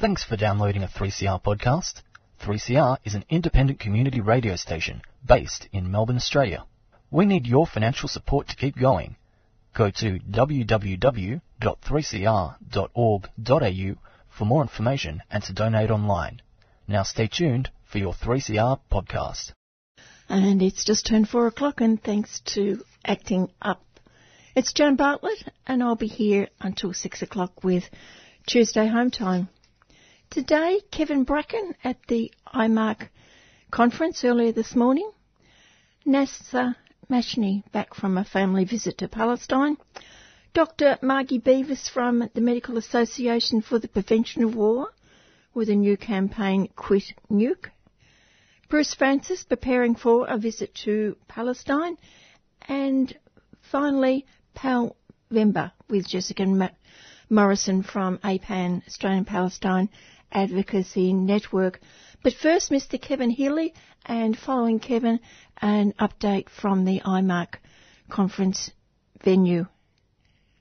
Thanks for downloading a 3CR podcast. 3CR is an independent community radio station based in Melbourne, Australia. We need your financial support to keep going. Go to www.3cr.org.au for more information and to donate online. Now stay tuned for your 3CR podcast. And it's just turned four o'clock, and thanks to Acting Up. It's Joan Bartlett, and I'll be here until six o'clock with Tuesday Home Time. Today, Kevin Bracken at the IMARC conference earlier this morning. Nasser Mashni back from a family visit to Palestine. Dr. Margie Beavis from the Medical Association for the Prevention of War with a new campaign, Quit Nuke. Bruce Francis preparing for a visit to Palestine. And finally, Pal Vemba with Jessica Ma- Morrison from APAN, Australian Palestine Advocacy Network. But first, Mr. Kevin Healy, and following Kevin, an update from the IMARC conference venue,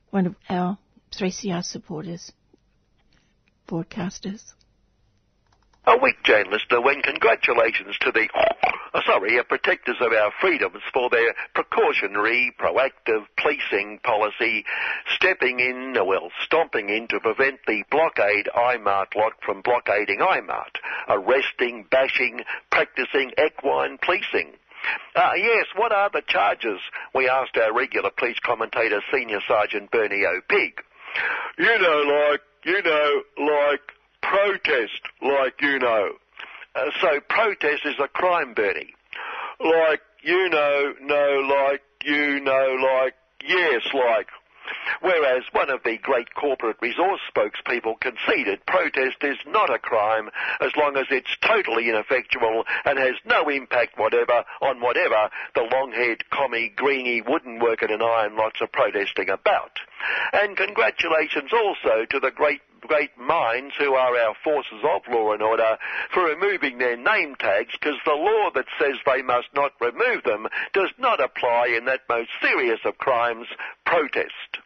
one of our 3CR supporters, broadcasters a week, Jane listener, when congratulations to the, uh, sorry, protectors of our freedoms for their precautionary, proactive policing policy, stepping in, well, stomping in to prevent the blockade IMARC lot from blockading IMARC, arresting, bashing, practicing equine policing. Uh, yes, what are the charges? We asked our regular police commentator, Senior Sergeant Bernie O'Pig. You know, like, you know, like protest, like you know. Uh, so protest is a crime, Bernie. Like you know, no, like you know, like yes, like. Whereas one of the great corporate resource spokespeople conceded protest is not a crime as long as it's totally ineffectual and has no impact whatever on whatever the long-haired commie greeny wooden worker and iron lots are protesting about. And congratulations also to the great great minds who are our forces of law and order for removing their name tags because the law that says they must not remove them does not apply in that most serious of crimes, protest.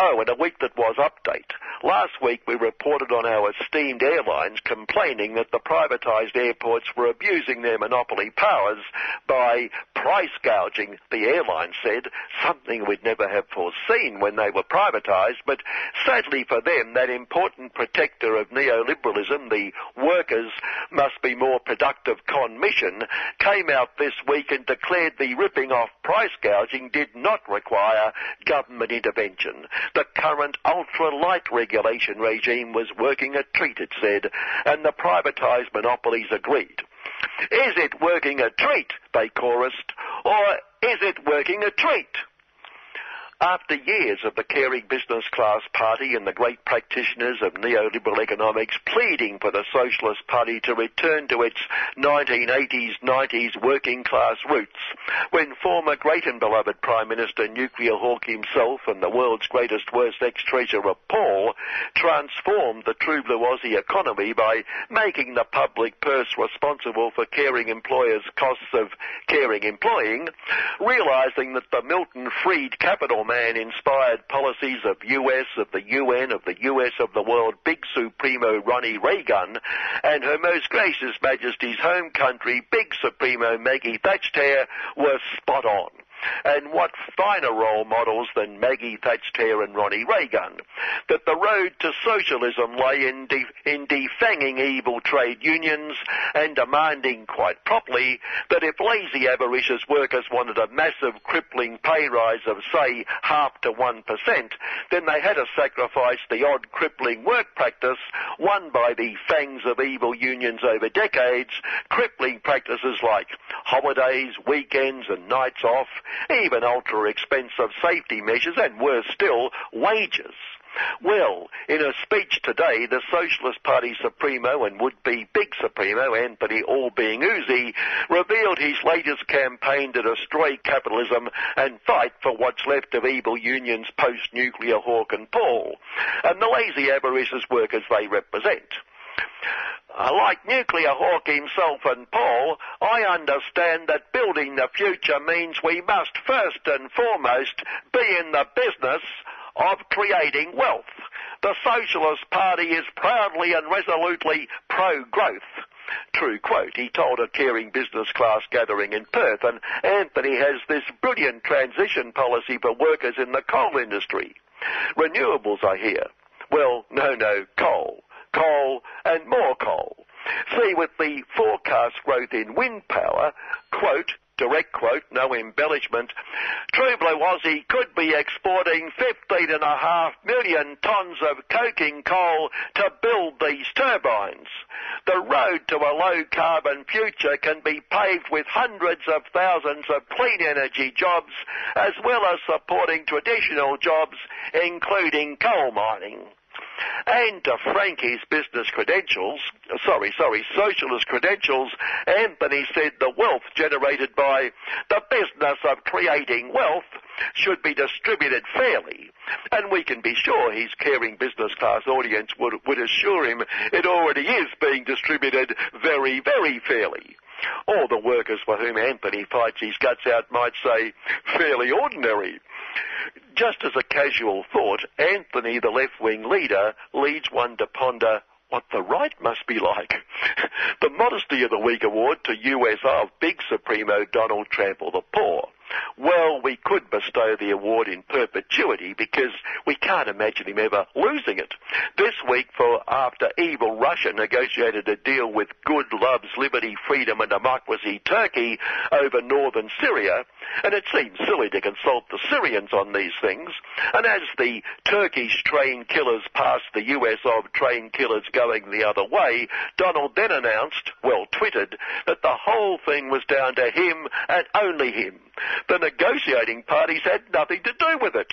Oh, and a week that was update. Last week we reported on our esteemed airlines complaining that the privatised airports were abusing their monopoly powers by price gouging, the airline said, something we'd never have foreseen when they were privatised, but sadly for them, that important protector of neoliberalism, the workers must be more productive con mission, came out this week and declared the ripping off price gouging did not require government intervention. The current ultra-light regulation regime was working a treat, it said, and the privatised monopolies agreed. Is it working a treat, they chorused, or is it working a treat? After years of the caring business class party and the great practitioners of neoliberal economics pleading for the Socialist Party to return to its 1980s, 90s working class roots, when former great and beloved Prime Minister Nuclear Hawke himself and the world's greatest worst ex-treasurer Paul transformed the true blue Aussie economy by making the public purse responsible for caring employers' costs of caring employing, realizing that the Milton Fried capital man-inspired policies of US, of the UN, of the US of the world, Big Supremo Ronnie Reagan, and Her Most Gracious Majesty's home country, Big Supremo Maggie Thatcher, were spot on. And what finer role models than Maggie Thatcher and Ronnie Reagan? That the road to socialism lay in, de- in defanging evil trade unions and demanding quite properly that if lazy avaricious workers wanted a massive crippling pay rise of say half to one percent, then they had to sacrifice the odd crippling work practice won by the fangs of evil unions over decades, crippling practices like holidays, weekends and nights off, even ultra expensive safety measures, and worse still, wages. Well, in a speech today, the Socialist Party Supremo and would-be Big Supremo, Anthony Allbeing Uzi, revealed his latest campaign to destroy capitalism and fight for what's left of evil unions post-nuclear Hawk and Paul, and the lazy avaricious workers they represent. Like Nuclear Hawk himself and Paul, I understand that building the future means we must first and foremost be in the business of creating wealth. the Socialist Party is proudly and resolutely pro-growth. True quote. He told a caring business class gathering in Perth, and Anthony has this brilliant transition policy for workers in the coal industry. Renewables, I hear. Well, no, no, coal. Coal and more coal. See, with the forecast growth in wind power, quote, direct quote, no embellishment, True Blue Aussie could be exporting 15.5 million tonnes of coking coal to build these turbines. The road to a low carbon future can be paved with hundreds of thousands of clean energy jobs as well as supporting traditional jobs including coal mining and to Frankie's business credentials, sorry, sorry, socialist credentials, Anthony said the wealth generated by the business of creating wealth should be distributed fairly. And we can be sure his caring business class audience would, would assure him it already is being distributed very, very fairly. Or the workers for whom Anthony fights his guts out might say fairly ordinary. Just as a casual thought, Anthony, the left-wing leader, leads one to ponder what the right must be like. the Modesty of the Week award to US of Big Supremo Donald Trample the Poor. Well, we could bestow the award in perpetuity because we can't imagine him ever losing it. This week, for after evil Russia negotiated a deal with good, loves, liberty, freedom and democracy Turkey over northern Syria, and it seems silly to consult the Syrians on these things, and as the Turkish train killers passed the US of train killers going the other way, Donald then announced, well, tweeted, that the whole thing was down to him and only him. The negotiating parties had nothing to do with it.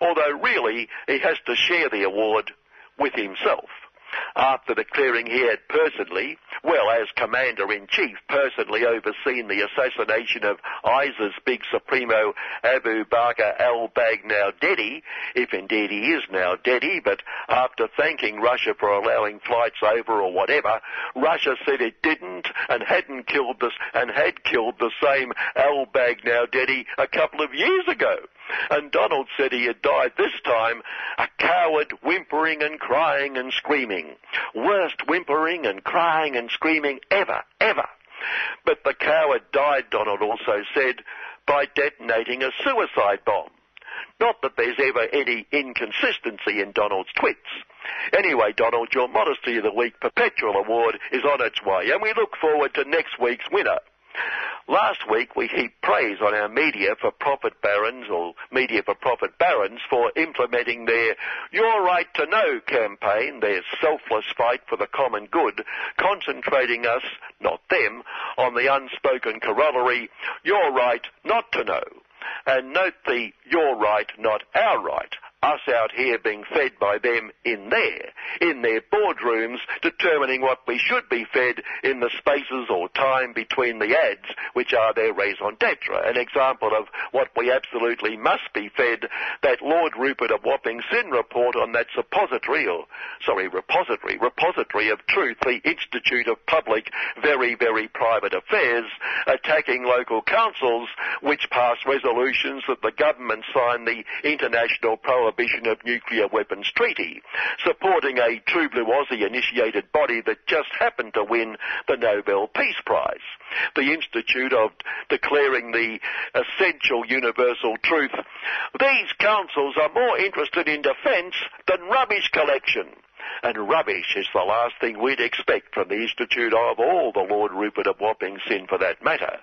Although really, he has to share the award with himself after declaring he had personally, well, as Commander-in-Chief, personally overseen the assassination of ISIS big supremo Abu Bakr al-Baghdadi, if indeed he is now deady, but after thanking Russia for allowing flights over or whatever, Russia said it didn't and hadn't killed this and had killed the same al-Baghdadi a couple of years ago. And Donald said he had died this time a coward whimpering and crying and screaming. Worst whimpering and crying and screaming ever, ever. But the coward died, Donald also said, by detonating a suicide bomb. Not that there's ever any inconsistency in Donald's tweets. Anyway, Donald, your Modesty of the Week Perpetual Award is on its way, and we look forward to next week's winner. Last week we heaped praise on our media for profit barons or media for profit barons for implementing their Your Right to Know campaign, their selfless fight for the common good, concentrating us, not them, on the unspoken corollary, Your Right Not to Know. And note the Your Right Not Our Right us out here being fed by them in there, in their boardrooms, determining what we should be fed in the spaces or time between the ads, which are their raison d'etre. An example of what we absolutely must be fed, that Lord Rupert of Wapping Sin report on that suppository, or, sorry, repository, repository of truth, the Institute of Public, Very, Very Private Affairs, attacking local councils, which pass resolutions that the government sign the International Prohibition Prohibition of Nuclear Weapons Treaty, supporting a True Blue Aussie initiated body that just happened to win the Nobel Peace Prize. The Institute of Declaring the Essential Universal Truth. These councils are more interested in defence than rubbish collection. And rubbish is the last thing we'd expect from the Institute of all the Lord Rupert of Wapping Sin for that matter.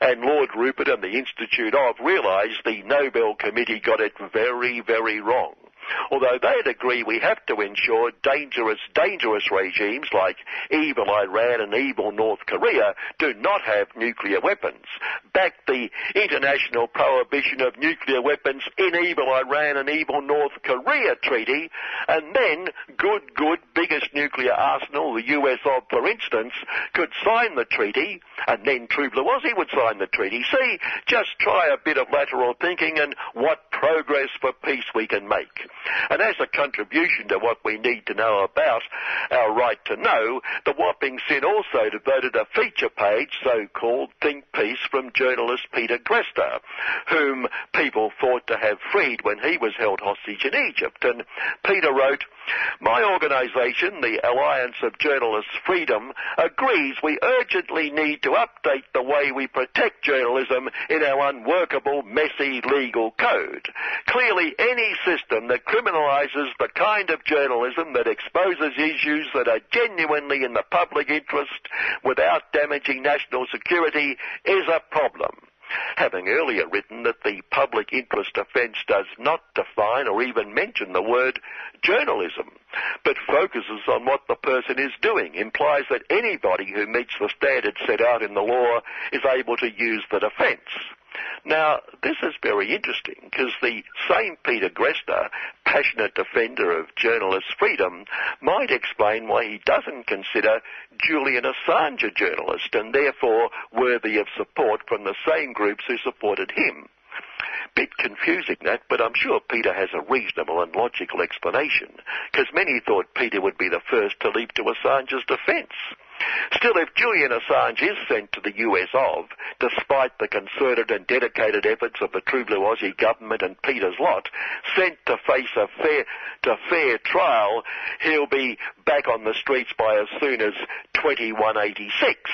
And Lord Rupert and the Institute of realised the Nobel Committee got it very, very wrong although they'd agree we have to ensure dangerous, dangerous regimes like evil Iran and evil North Korea do not have nuclear weapons. Back the international prohibition of nuclear weapons in evil Iran and evil North Korea treaty, and then good, good, biggest nuclear arsenal, the US of, for instance, could sign the treaty, and then True would sign the treaty. See, just try a bit of lateral thinking and what progress for peace we can make. And as a contribution to what we need to know about our right to know, the Wapping Sin also devoted a feature page, so-called Think Peace, from journalist Peter Greste, whom people thought to have freed when he was held hostage in Egypt. And Peter wrote, My organisation, the Alliance of Journalists Freedom, agrees we urgently need to update the way we protect journalism in our unworkable, messy legal code. Clearly, any system that criminalises the kind of journalism that exposes issues that are genuinely in the public interest without damaging national security is a problem having earlier written that the public interest offence does not define or even mention the word journalism, but focuses on what the person is doing, implies that anybody who meets the standards set out in the law is able to use the defence. Now, this is very interesting because the same Peter Greste, passionate defender of journalist freedom, might explain why he doesn't consider Julian Assange a journalist and therefore worthy of support from the same groups who supported him. Bit confusing that, but I'm sure Peter has a reasonable and logical explanation, because many thought Peter would be the first to leap to Assange's defence. Still, if Julian Assange is sent to the US of, despite the concerted and dedicated efforts of the True Blue Aussie government and Peter's lot, sent to face a fair, to fair trial, he'll be back on the streets by as soon as 2186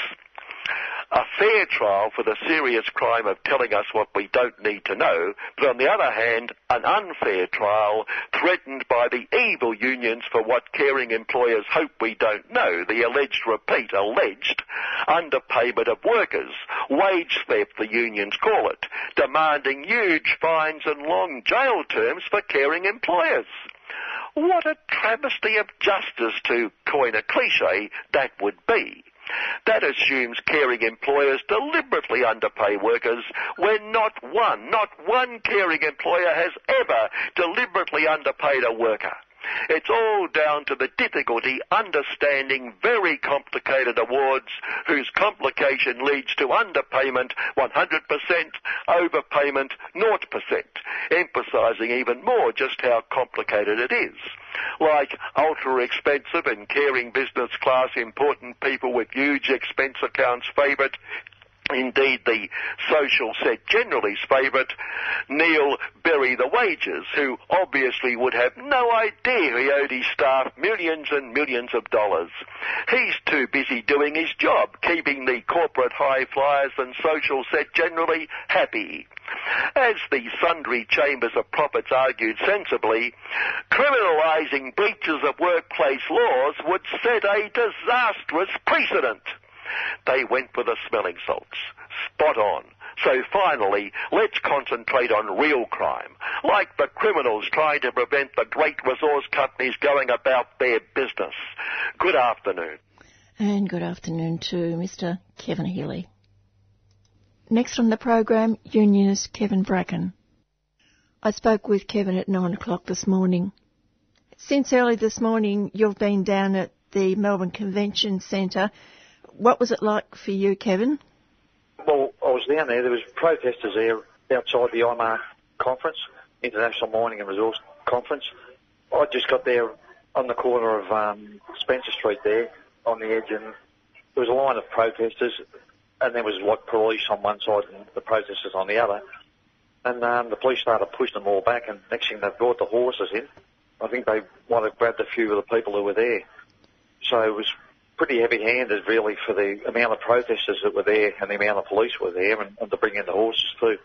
a fair trial for the serious crime of telling us what we don't need to know, but on the other hand, an unfair trial threatened by the evil unions for what caring employers hope we don't know, the alleged, repeat, alleged underpayment of workers, wage theft the unions call it, demanding huge fines and long jail terms for caring employers. What a travesty of justice, to coin a cliche, that would be. That assumes caring employers deliberately underpay workers when not one, not one caring employer has ever deliberately underpaid a worker. It's all down to the difficulty understanding very complicated awards whose complication leads to underpayment 100%, overpayment 0%, emphasizing even more just how complicated it is. Like ultra expensive and caring business class important people with huge expense accounts favourite indeed the social set generally's favourite, Neil Bury the Wages, who obviously would have no idea he owed his staff millions and millions of dollars. He's too busy doing his job, keeping the corporate high flyers and social set generally happy. As the sundry chambers of prophets argued sensibly, criminalising breaches of workplace laws would set a disastrous precedent. They went for the smelling salts. Spot on. So finally, let's concentrate on real crime, like the criminals trying to prevent the great resource companies going about their business. Good afternoon. And good afternoon to Mr. Kevin Healy. Next on the program, unionist Kevin Bracken. I spoke with Kevin at nine o'clock this morning. Since early this morning, you've been down at the Melbourne Convention Centre what was it like for you, Kevin? Well, I was down there. There was protesters there outside the IMARC conference, International Mining and Resource Conference. I just got there on the corner of um, Spencer Street there on the edge, and there was a line of protesters, and there was like police on one side and the protesters on the other. And um, the police started pushing them all back, and next thing they brought the horses in. I think they might have grabbed a few of the people who were there. So it was pretty heavy-handed, really, for the amount of protesters that were there and the amount of police were there, and, and to bring in the horses too.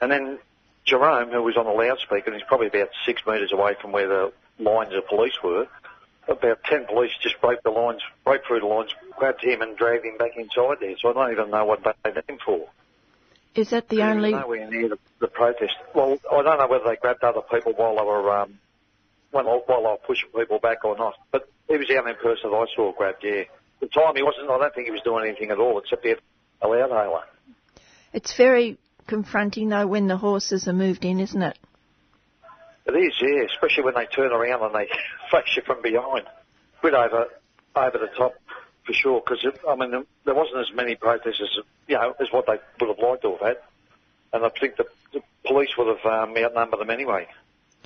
And then Jerome, who was on the loudspeaker, and he's probably about six metres away from where the lines of police were. About ten police just broke the lines, broke through the lines, grabbed him and dragged him back inside there. So I don't even know what they did him for. Is that the only? Nowhere near the, the protest. Well, I don't know whether they grabbed other people while they were um, while, while they were pushing people back or not. But he was the only person that I saw grabbed, yeah. At the time he wasn't, I don't think he was doing anything at all except he had a loud. It's very confronting though when the horses are moved in, isn't it? It is, yeah, especially when they turn around and they face you from behind. A bit over, over the top for sure, because I mean there wasn't as many protesters, you know, as what they would have liked to have had, and I think the, the police would have um, outnumbered them anyway.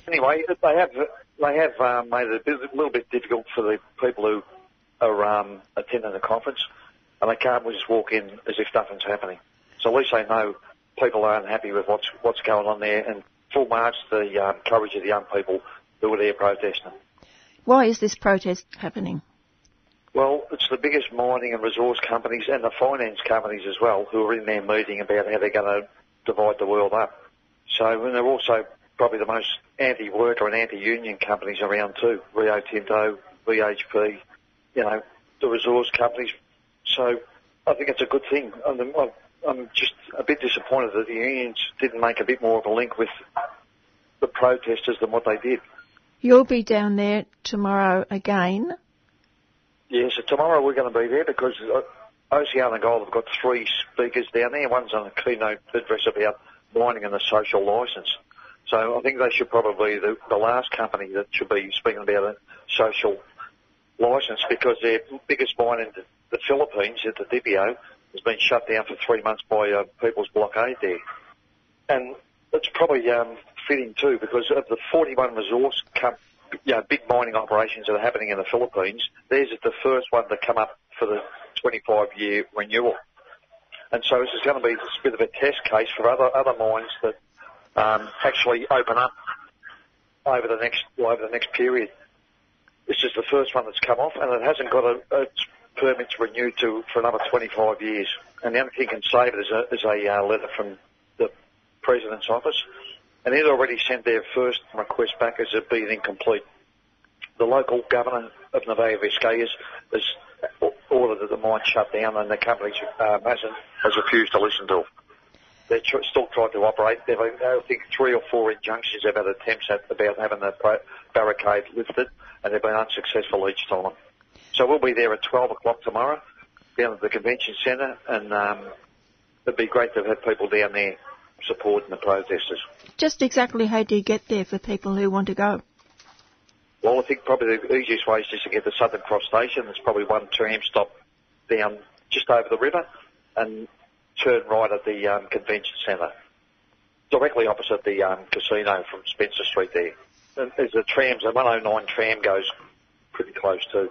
Anyway, they have they have um, made it a, little bit difficult for the people who are um, attending the conference, and they can't just walk in as if nothing's happening. So at least they know people are unhappy with what's what's going on there, and full marks the um, courage of the young people who were there protesting. Why is this protest happening? Well, it's the biggest mining and resource companies and the finance companies as well who are in their meeting about how they're going to divide the world up. So, and they're also probably the most anti-worker and anti-union companies around too. Rio Tinto, BHP, you know, the resource companies. So, I think it's a good thing. I'm, I'm just a bit disappointed that the unions didn't make a bit more of a link with the protesters than what they did. You'll be down there tomorrow again. Yeah, so tomorrow we're going to be there because uh, OceanaGold have got three speakers down there. One's on a keynote address about mining and the social licence. So I think they should probably be the, the last company that should be speaking about a social licence because their biggest mine in the, Philippines, at the Didipio, has been shut down for three months by uh, people's blockade there. And it's probably um, fitting too because of the 41 resource com- you know, big mining operations that are happening in the Philippines, theirs is the first one to come up for the 25 year renewal. And so this is going to be a bit of a test case for other, other mines that um, actually open up over the next over the next period. This is the first one that's come off, and it hasn't got a, permits renewed to for another 25 years. And the only thing can save it is a, is a uh, letter from the president's office and they'd already sent their first request back as it being incomplete. The local governor of Nueva Vizcaya has ordered that the mine shut down and the company um, hasn't, has refused to listen to. They're tr- still trying to operate. They've, I think, three or four injunctions had attempts at about having the barricade lifted, and they've been unsuccessful each time. So we'll be there at 12 o'clock tomorrow down at the convention centre, and um, it'd be great to have people down there supporting the protesters. Just exactly how do you get there for people who want to go? Well, I think probably the easiest way is just to get to Southern Cross Station. There's probably one tram stop down just over the river and turn right at the um, convention centre, directly opposite the um, casino from Spencer Street there. And there's a trams, a 109 tram goes pretty close too.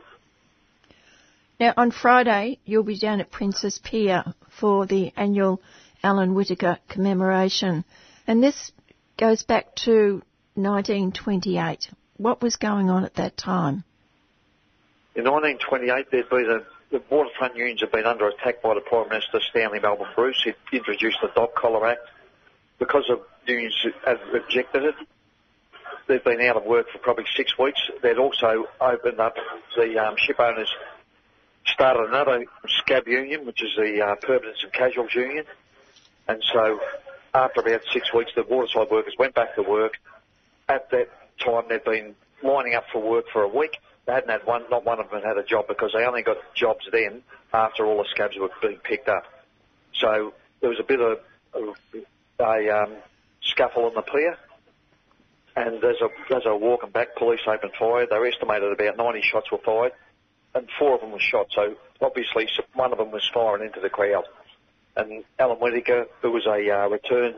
Now, on Friday, you'll be down at Princess Pier for the annual Alan Whittaker commemoration. And this goes back to 1928. What was going on at that time? In 1928, there'd been a, the waterfront unions have been under attack by the Prime Minister Stanley Melbourne Bruce. He introduced the Dog Collar Act. Because of unions had rejected it, they've been out of work for probably six weeks. They'd also opened up the um, ship owners started another scab union, which is the uh, and Casuals Union, and so after about six weeks, the waterside workers went back to work. At that time, they'd been lining up for work for a week. They hadn't had one, not one of them had a job because they only got jobs then after all the scabs were being picked up. So there was a bit of a, a um, scuffle on the pier. And as a, as a walking back, police opened fire. They estimated about 90 shots were fired, and four of them were shot. So obviously, one of them was firing into the crowd. And Alan Whittaker, who was a uh, return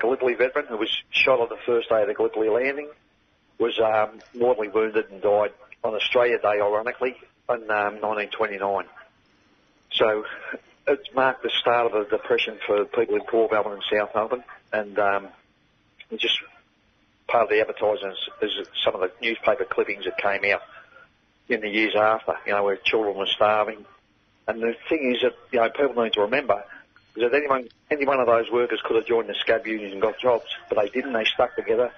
Gallipoli veteran who was shot on the first day of the Gallipoli landing, was um, mortally wounded and died on Australia Day, ironically, in um, 1929. So it marked the start of a depression for people in Port Melbourne and South Melbourne, and um, just part of the advertising is, is some of the newspaper clippings that came out in the years after, you know, where children were starving. And the thing is that, you know, people need to remember because anyone, any one of those workers could have joined the scab union and got jobs, but they didn't. They stuck together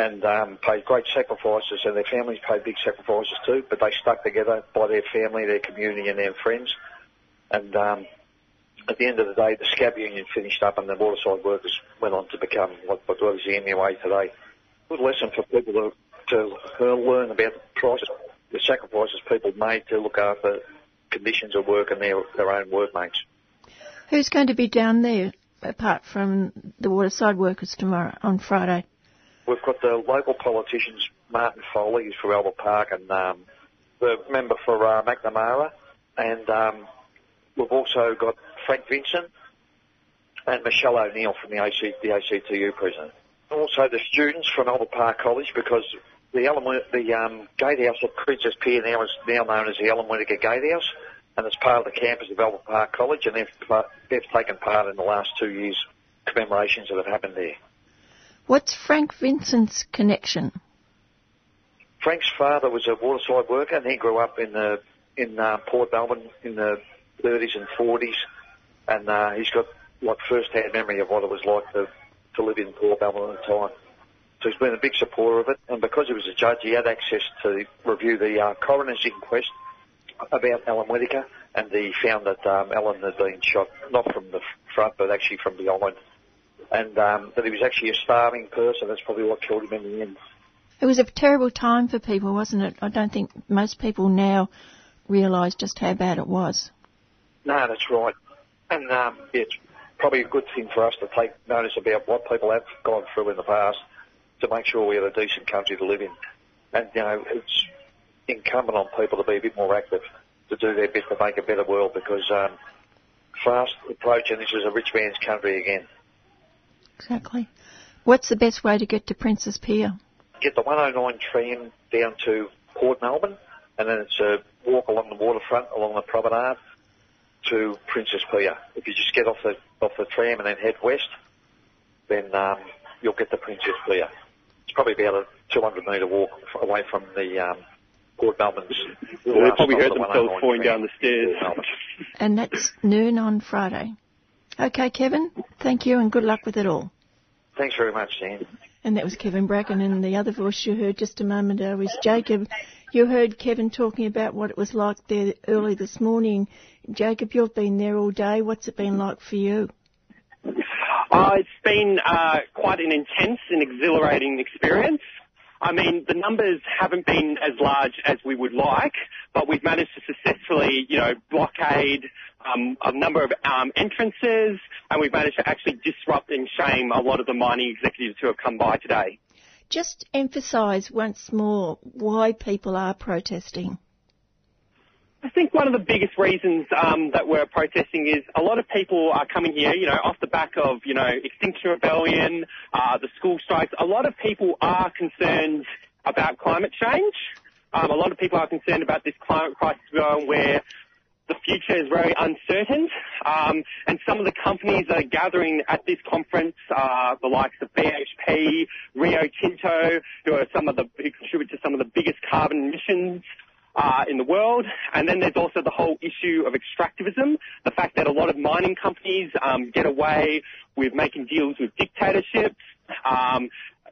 and um, paid great sacrifices, and their families paid big sacrifices too. But they stuck together by their family, their community, and their friends. And um, at the end of the day, the scab union finished up, and the waterside workers went on to become what, what was the MUA today. Good lesson for people to, to learn about the prices, the sacrifices people made to look after conditions of work and their, their own workmates. Who's going to be down there apart from the waterside workers tomorrow on Friday? We've got the local politicians, Martin Foley, who's for Albert Park, and um, the member for uh, Macnamara, and um, we've also got Frank Vincent and Michele O'Neil from the, AC, the ACTU president. Also the students from Albert Park College because the, Ellen, the um, gatehouse at Princess Pier now is now known as the Alan Whittaker Gatehouse and it's part of the campus of Albert Park College, and they've, they've taken part in the last two years' commemorations that have happened there. What's Frank Vincent's connection? Frank's father was a waterside worker, and he grew up in the in uh, Port Melbourne in the 30s and 40s, and uh, he's got like first-hand memory of what it was like to to live in Port Melbourne at the time. So he's been a big supporter of it, and because he was a judge, he had access to review the uh, coroner's inquest about Alan Whittaker, and he found that um, Alan had been shot not from the front, but actually from behind, and um, that he was actually a starving person. That's probably what killed him in the end. It was a terrible time for people, wasn't it? I don't think most people now realise just how bad it was. No, that's right. And um, it's probably a good thing for us to take notice about what people have gone through in the past to make sure we have a decent country to live in. And, you know, it's incumbent on people to be a bit more active, to do their bit to make a better world because um, fast approaching this is a rich man's country again. Exactly. What's the best way to get to Princess Pier? Get the 109 tram down to Port Melbourne, and then it's a walk along the waterfront, along the promenade to Princess Pier. If you just get off the off the tram and then head west, then um, you'll get to Princess Pier. It's probably about a 200 metre walk away from the um, Port Melbourne's. Well, they probably heard themselves falling down the stairs. And that's noon on Friday. Okay, Kevin, thank you and good luck with it all. Thanks very much, Dan. And that was Kevin Bracken, and the other voice you heard just a moment ago was Jacob. You heard Kevin talking about what it was like there early this morning. Jacob, you've been there all day. What's it been like for you? Uh, it's been uh, quite an intense and exhilarating experience. I mean, the numbers haven't been as large as we would like, but we've managed to successfully, you know, blockade um, a number of um, entrances, and we've managed to actually disrupt and shame a lot of the mining executives who have come by today. Just emphasise once more why people are protesting. I think one of the biggest reasons um, that we're protesting is a lot of people are coming here, you know, off the back of, you know, Extinction Rebellion, uh, the school strikes. A lot of people are concerned about climate change. Um, a lot of people are concerned about this climate crisis going where the future is very uncertain. Um, and some of the companies that are gathering at this conference are the likes of BHP, Rio Tinto, who are some of the who contribute to some of the biggest carbon emissions uh, in the world. And then there's also the whole issue of extractivism, the fact that a lot of mining companies um, get away with making deals with dictatorships. Um,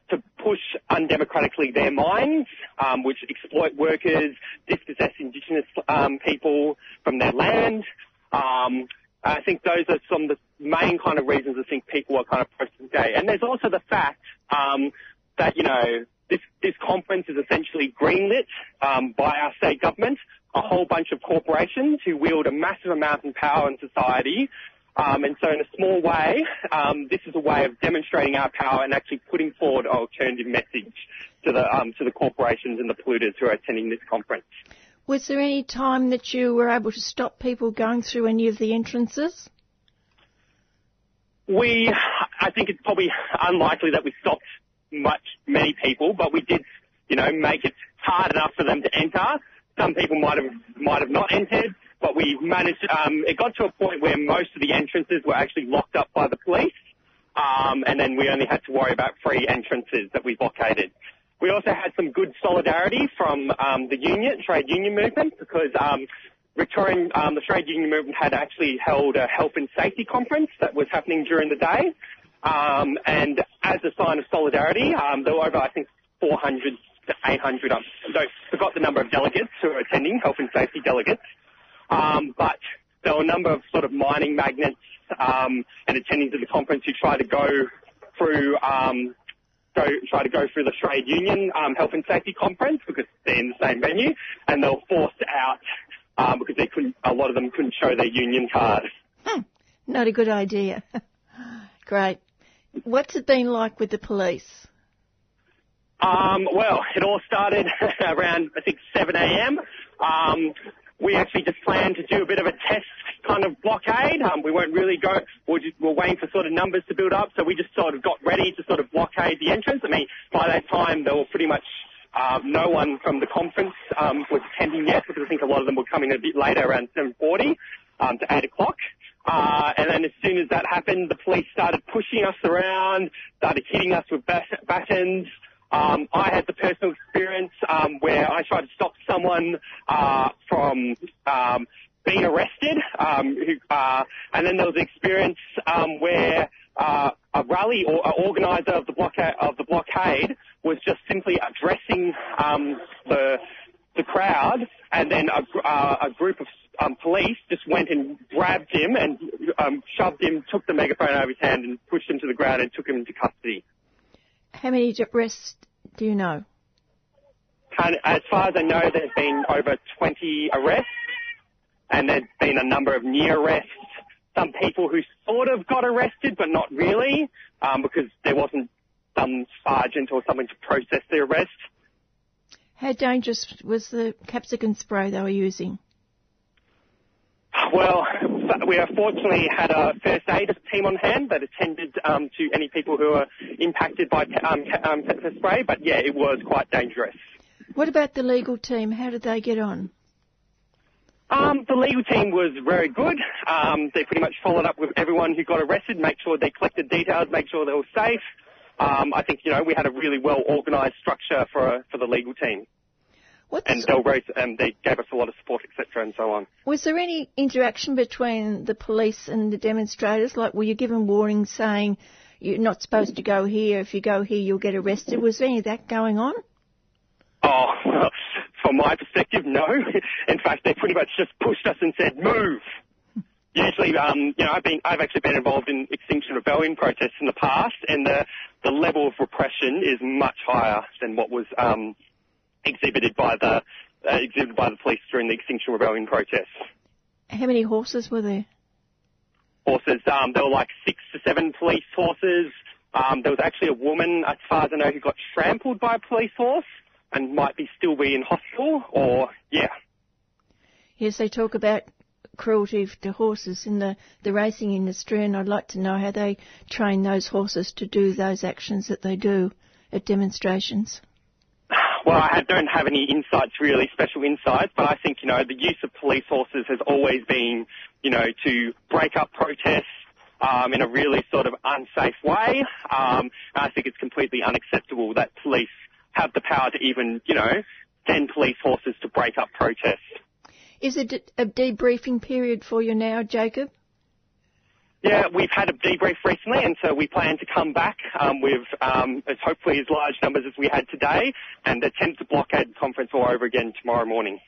to push undemocratically their mines, um, which exploit workers, dispossess Indigenous um, people from their land. Um, I think those are some of the main kind of reasons I think people are kind of protesting today. And there's also the fact um, that you know this, this conference is essentially greenlit um, by our state government, a whole bunch of corporations who wield a massive amount of power in society. Um, and so in a small way, um, this is a way of demonstrating our power and actually putting forward an alternative message to the, um, to the corporations and the polluters who are attending this conference. Was there any time that you were able to stop people going through any of the entrances? We, I think it's probably unlikely that we stopped much, many people, but we did, you know, make it hard enough for them to enter. Some people might have, might have not entered, but we managed, um, it got to a point where most of the entrances were actually locked up by the police. Um, and then we only had to worry about free entrances that we blockaded. We also had some good solidarity from um, the union, trade union movement, because um, Victorian, um, the trade union movement had actually held a health and safety conference that was happening during the day. Um, and as a sign of solidarity, um, there were over, I think, 400 to 800. I um, forgot the number of delegates who were attending, health and safety delegates. Um, but there were a number of sort of mining magnates um, and attendings of the conference who tried to go through um, go, try to go through the trade union um, health and safety conference because they're in the same venue, and they were forced out um, because they couldn't. A lot of them couldn't show their union card. Hmm, not a good idea. Great. What's it been like with the police? Um, well, it all started around I think 7 a.m. Um, we actually just planned to do a bit of a test kind of blockade. Um, we weren't really going, We're, just, we're waiting for sort of numbers to build up, so we just sort of got ready to sort of blockade the entrance. I mean, by that time there were pretty much uh, no one from the conference um, was attending yet because I think a lot of them were coming a bit later, around 7:40 um, to 8 o'clock. Uh, and then as soon as that happened, the police started pushing us around, started hitting us with bat- batons. Um, I had the personal experience um, where I tried to stop someone uh, from um, being arrested, um, who, uh, and then there was an experience um, where uh, a rally or an organizer of the blockade of the blockade was just simply addressing um, the the crowd, and then a, uh, a group of um, police just went and grabbed him and um, shoved him, took the megaphone out of his hand, and pushed him to the ground and took him into custody. How many arrests do you know? And as far as I know, there's been over 20 arrests, and there's been a number of near arrests. Some people who sort of got arrested, but not really, um, because there wasn't some sergeant or someone to process the arrest. How dangerous was the capsicum spray they were using? Well, we fortunately had a first aid team on hand that attended um, to any people who were impacted by um, um, pepper spray, but yeah, it was quite dangerous. What about the legal team? How did they get on? Um, the legal team was very good. Um, they pretty much followed up with everyone who got arrested, make sure they collected details, make sure they were safe. Um, I think you know we had a really well organised structure for for the legal team. And they, were, and they gave us a lot of support, etc., and so on. Was there any interaction between the police and the demonstrators? Like, were you given warnings saying you're not supposed to go here? If you go here, you'll get arrested. Was any of that going on? Oh, well, from my perspective, no. In fact, they pretty much just pushed us and said, "Move." Usually, um, you know, I've been, I've actually been involved in Extinction Rebellion protests in the past, and the the level of repression is much higher than what was. Um, exhibited by the uh, exhibited by the police during the Extinction Rebellion protests. How many horses were there? Horses. Um, there were like six to seven police horses. Um, there was actually a woman, as far as I know, who got trampled by a police horse and might be still be in hospital. Or yeah. Yes, they talk about cruelty to horses in the, the racing industry, and I'd like to know how they train those horses to do those actions that they do at demonstrations. Well, I don't have any insights, really special insights, but I think, you know, the use of police horses has always been, you know, to break up protests um, in a really sort of unsafe way. Um, I think it's completely unacceptable that police have the power to even, you know, send police horses to break up protests. Is it a debriefing period for you now, Jacob? Yeah, we've had a debrief recently, and so we plan to come back um, with um, as hopefully as large numbers as we had today, and attempt to blockade the conference all over again tomorrow morning.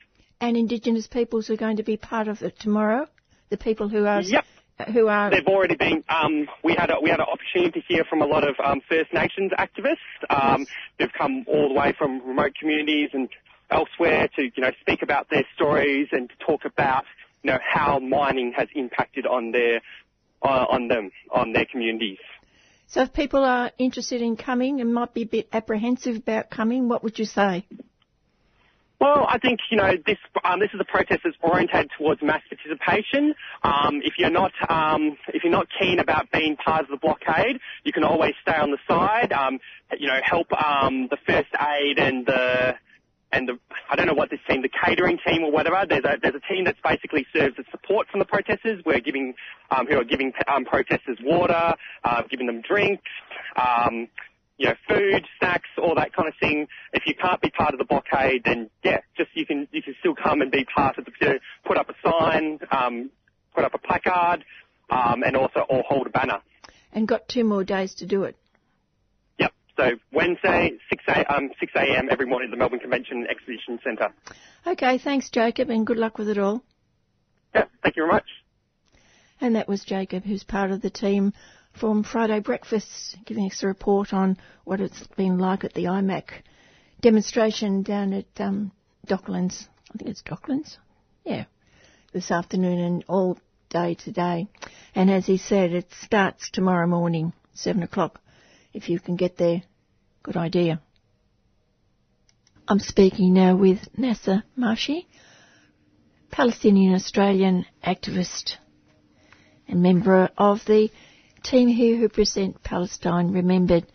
And Indigenous peoples are going to be part of it tomorrow. The people who are yep. who are they've already been. Um, we had a, we had an opportunity to hear from a lot of um, First Nations activists. Um, yes. They've come all the way from remote communities and elsewhere to you know speak about their stories and to talk about you know how mining has impacted on their on them, on their communities. So if people are interested in coming and might be a bit apprehensive about coming, what would you say? Well, I think you know this. Um, this is a protest that's oriented towards mass participation. Um, if you're not, um, if you're not keen about being part of the blockade, you can always stay on the side. Um, you know, help um, the first aid and the and the, I don't know what this team, the catering team or whatever. There's a there's a team that's basically serves as support from the protesters. We're giving um, who are giving um, protesters water, uh, giving them drinks, um, you know, food, snacks, all that kind of thing. If you can't be part of the blockade, then yeah, just you can you can still come and be part of the you know, put up a sign, um, put up a placard, um, and also or hold a banner. And got two more days to do it. So Wednesday, 6 a, um, 6 a.m. every morning at the Melbourne Convention Exhibition Centre. Okay, thanks, Jacob, and good luck with it all. Yeah, thank you very much. And that was Jacob, who's part of the team from Friday Breakfast, giving us a report on what it's been like at the IMARC demonstration down at um, Docklands. I think it's Docklands. Yeah, this afternoon and all day today. And as he said, it starts tomorrow morning, 7 o'clock if you can get there. Good idea. I'm speaking now with Nasser Mashni, Palestinian Australian activist and member of the team here who present Palestine Remembered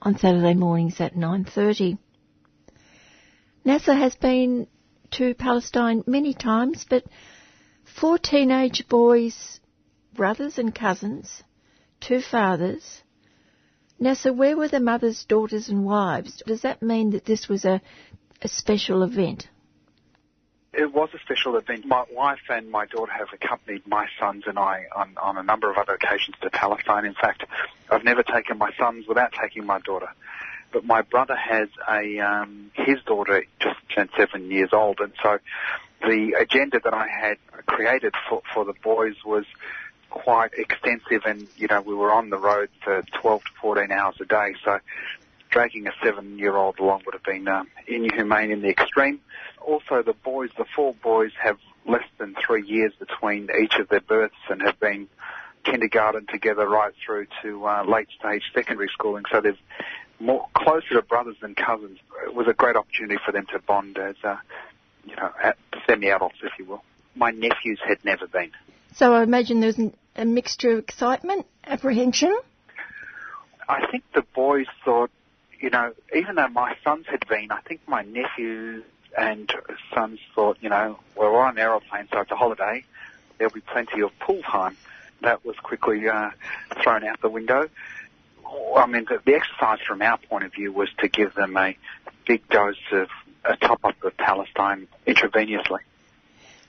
on Saturday mornings at 9.30. Nasser has been to Palestine many times, but four teenage boys, brothers and cousins, two fathers, Now, so where were the mothers, daughters, and wives? Does that mean that this was a, a special event? It was a special event. My wife and my daughter have accompanied my sons and I on, on a number of other occasions to Palestine. In fact, I've never taken my sons without taking my daughter. But my brother has a um, his daughter just turned seven years old, and so the agenda that I had created for for the boys was quite extensive, and you know we were on the road for 12 to 14 hours a day, so dragging a seven-year-old along would have been um, inhumane in the extreme also the boys, the four boys have less than three years between each of their births and have been kindergarten together right through to uh, late stage secondary schooling. So they're more closer to brothers than cousins. It was a great opportunity for them to bond as, uh, you know, semi-adults, if you will. My nephews had never been. So I imagine there's a mixture of excitement, apprehension. I think the boys thought, you know, even though my sons had been, I think my nephews and sons thought, you know, well, we're on an aeroplane, so it's a holiday. There'll be plenty of pool time. That was quickly uh, thrown out the window. I mean, the, the exercise from our point of view was to give them a big dose of a top up of Palestine intravenously.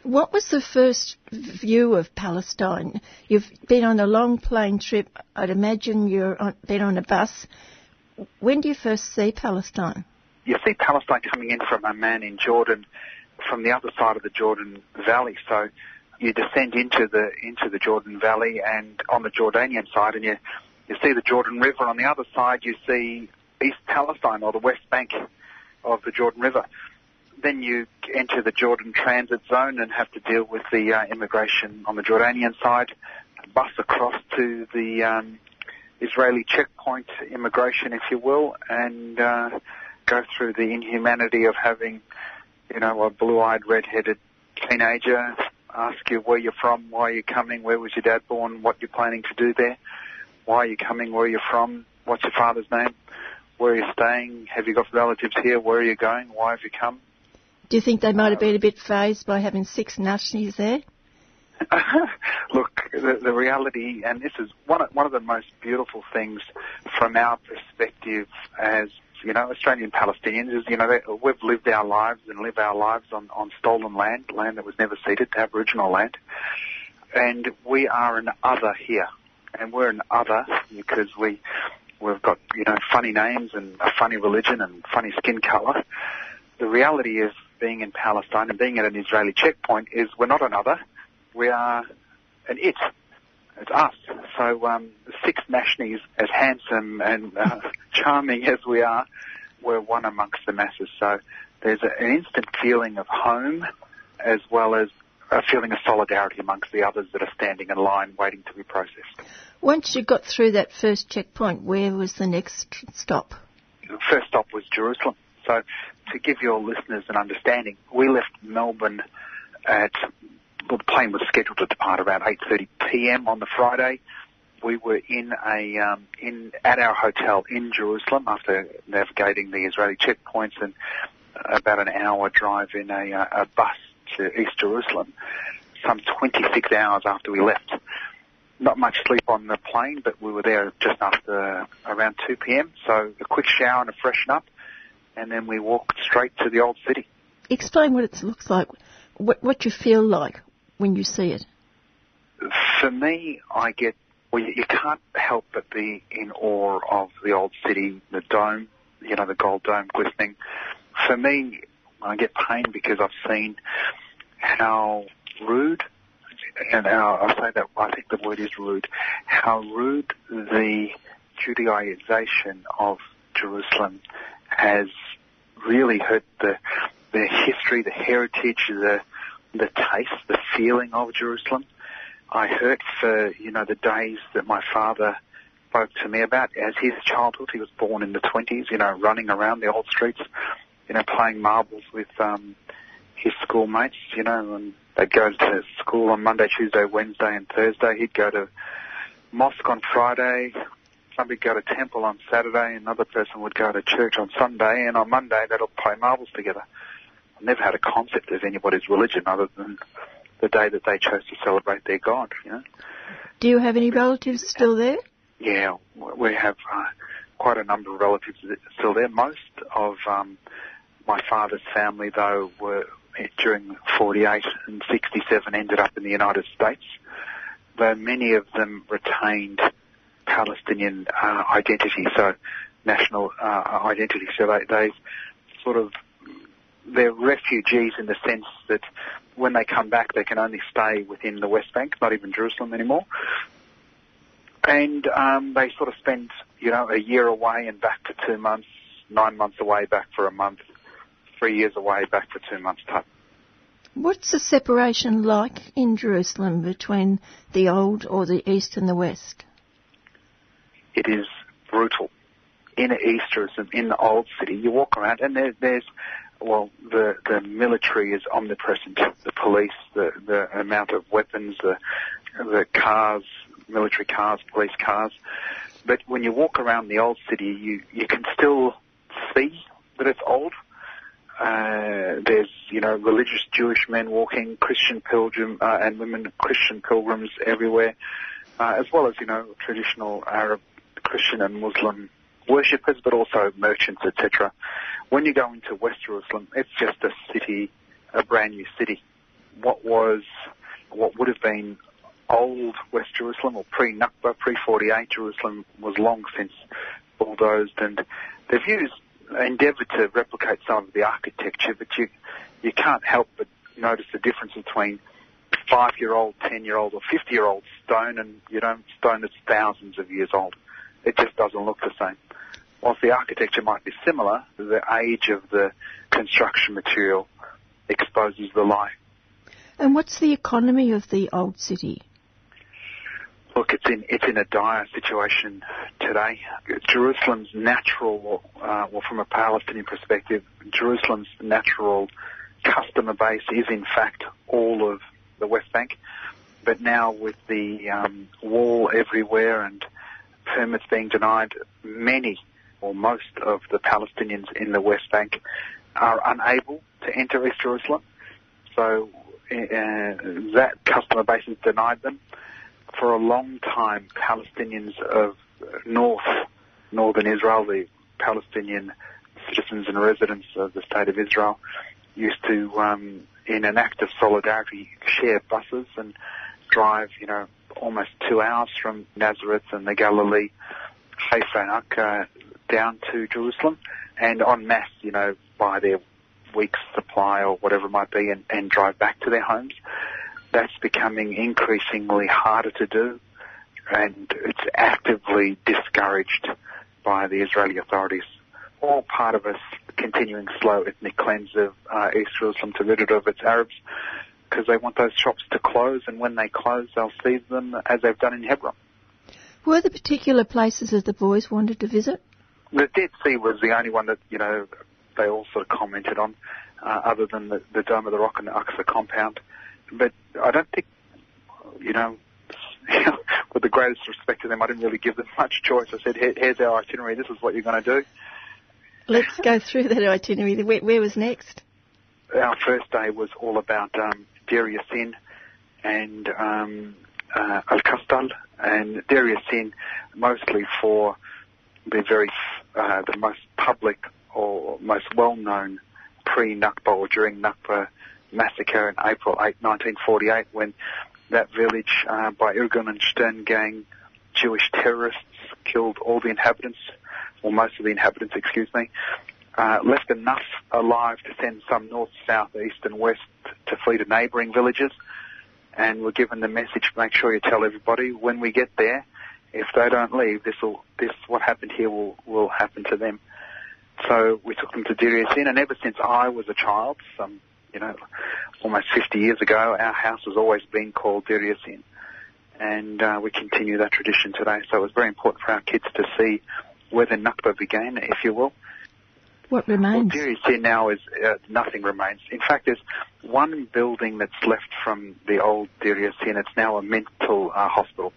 What was the first view of Palestine? You've been on a long plane trip. I'd imagine you've been on a bus. When do you first see Palestine? you see Palestine coming in from Amman in Jordan from the other side of the Jordan Valley. So you descend into the into the Jordan Valley and on the Jordanian side, and you you see the Jordan River. On the other side, you see East Palestine or the West Bank of the Jordan River. Then you enter the Jordan Transit Zone and have to deal with the uh, immigration on the Jordanian side, bus across to the um, Israeli checkpoint immigration, if you will, and uh, go through the inhumanity of having, you know, a blue-eyed, red-headed teenager ask you where you're from, why you're coming, where was your dad born, what you're planning to do there, why are you coming, where you're from, what's your father's name, where are you staying, have you got relatives here, where are you going, why have you come? Do you think they might have been a bit phased by having six Mashnis there? Look, the, the reality, and this is one of, one of the most beautiful things from our perspective as you know, Australian Palestinians is, you know, we've lived our lives and live our lives on, on stolen land, land that was never ceded, Aboriginal land. And we are an other here. And we're an other because we, we've got, you know, funny names and a funny religion and funny skin colour. The reality is being in Palestine and being at an Israeli checkpoint is we're not another. We are an it. It's us. So um, six Mashnis, as handsome and uh, charming as we are, we're one amongst the masses. So there's a, an instant feeling of home, as well as a feeling of solidarity amongst the others that are standing in line waiting to be processed. Once you got through that first checkpoint, where was the next stop? The first stop was Jerusalem. So to give your listeners an understanding, we left Melbourne at well, the plane was scheduled to depart around 8:30 p.m. on the Friday. We were in a um, in at our hotel in Jerusalem after navigating the Israeli checkpoints and about an hour drive in a, uh, a bus to East Jerusalem. Some 26 hours after we left. Not much sleep on the plane, but we were there just after around 2 p.m. So a quick shower and a freshen up, and then we walked straight to the old city. Explain what it looks like, what, what you feel like when you see it? For me, I get, well, you can't help but be in awe of the old city, the dome, you know, the gold dome glistening. For me, I get pain because I've seen how rude, and I say that, I think the word is rude, how rude the Judaization of Jerusalem has really hurt the the history, the heritage, the the taste, the feeling of Jerusalem. I hurt for, you know, the days that my father spoke to me about as his childhood. He was born in the 20s, you know, running around the old streets, you know, playing marbles with um, his schoolmates, you know, and they'd go to school on Monday, Tuesday, Wednesday, and Thursday. He'd go to mosque on Friday. Somebody'd go to temple on Saturday. And another person would go to church on Sunday. And on Monday, they'd all play marbles together I never had a concept of anybody's religion other than the day that they chose to celebrate their God. You know. Do you have any relatives still there? Yeah, we have uh, quite a number of relatives still there. Most of um, my father's family, though, were during 48 and 67 ended up in the United States, though many of them retained Palestinian uh, identity, so national uh, identity. So they, they sort of they're refugees in the sense that when they come back, they can only stay within the West Bank, not even Jerusalem anymore. And um, they sort of spend, you know, a year away and back for two months, nine months away, back for a month, three years away, back for two months type. What's the separation like in Jerusalem between the old or the east and the west? It is brutal. In East Jerusalem, in the old city, you walk around and there, there's well, the the military is omnipresent. The police, the the amount of weapons, the the cars, military cars, police cars. But when you walk around the old city, you you can still see that it's old. Uh, there's you know religious Jewish men walking, Christian pilgrim uh, and women Christian pilgrims everywhere, uh, as well as you know traditional Arab, Christian and Muslim worshippers, but also merchants, etc. When you go into West Jerusalem, it's just a city, a brand new city. What was, what would have been old West Jerusalem or pre-Nakba, pre-48 Jerusalem was long since bulldozed and they've used, endeavoured to replicate some of the architecture, but you, you can't help but notice the difference between five-year-old, ten-year-old or 50-year-old stone and, you know, stone that's thousands of years old. It just doesn't look the same whilst the architecture might be similar, the age of the construction material exposes the lie. And what's the economy of the old city? Look, it's in it's in a dire situation today. Jerusalem's natural, uh, well, from a Palestinian perspective, Jerusalem's natural customer base is in fact all of the West Bank. But now with the um, wall everywhere and permits being denied, many or most of the Palestinians in the West Bank are unable to enter East Jerusalem. So uh, that customer base has denied them. For a long time, Palestinians of North, Northern Israel, the Palestinian citizens and residents of the State of Israel, used to, um, in an act of solidarity, share buses and drive, you know, almost two hours from Nazareth and the Galilee, Haifa and Akka down to Jerusalem and en masse, you know, buy their week's supply or whatever it might be and, and drive back to their homes. That's becoming increasingly harder to do and it's actively discouraged by the Israeli authorities. All part of a continuing slow ethnic cleanse of uh, East Jerusalem to rid it of its Arabs because they want those shops to close and when they close they'll seize them as they've done in Hebron. Were there particular places that the boys wanted to visit? The Dead Sea was the only one that, you know, they all sort of commented on, uh, other than the, the Dome of the Rock and the Aqsa compound. But I don't think, you know, with the greatest respect to them, I didn't really give them much choice. I said, Here, here's our itinerary, this is what you're going to do. Let's go through that itinerary. Where, where was next? Our first day was all about um, Deir Yassin and um, uh, Al-Kastal, and Deir Yassin mostly for the very uh, the most public or most well-known pre-Nakba or during Nakba massacre in April 8, 1948, when that village uh, by Irgun and Stern gang Jewish terrorists killed all the inhabitants, or most of the inhabitants, excuse me, uh, left enough alive to send some north, south, east, and west to flee to neighbouring villages, and were given the message: make sure you tell everybody when we get there if they don't leave, this will this what happened here will will happen to them. So we took them to Deir Yassin, and ever since I was a child, some you know, almost 50 years ago, our house has always been called Deir Yassin, and uh, we continue that tradition today. So it was very important for our kids to see where the Nakba began, if you will. What remains? Well, Yassin now is uh, nothing remains. In fact, there's one building that's left from the old Deir Yassin. It's now a mental uh, hospital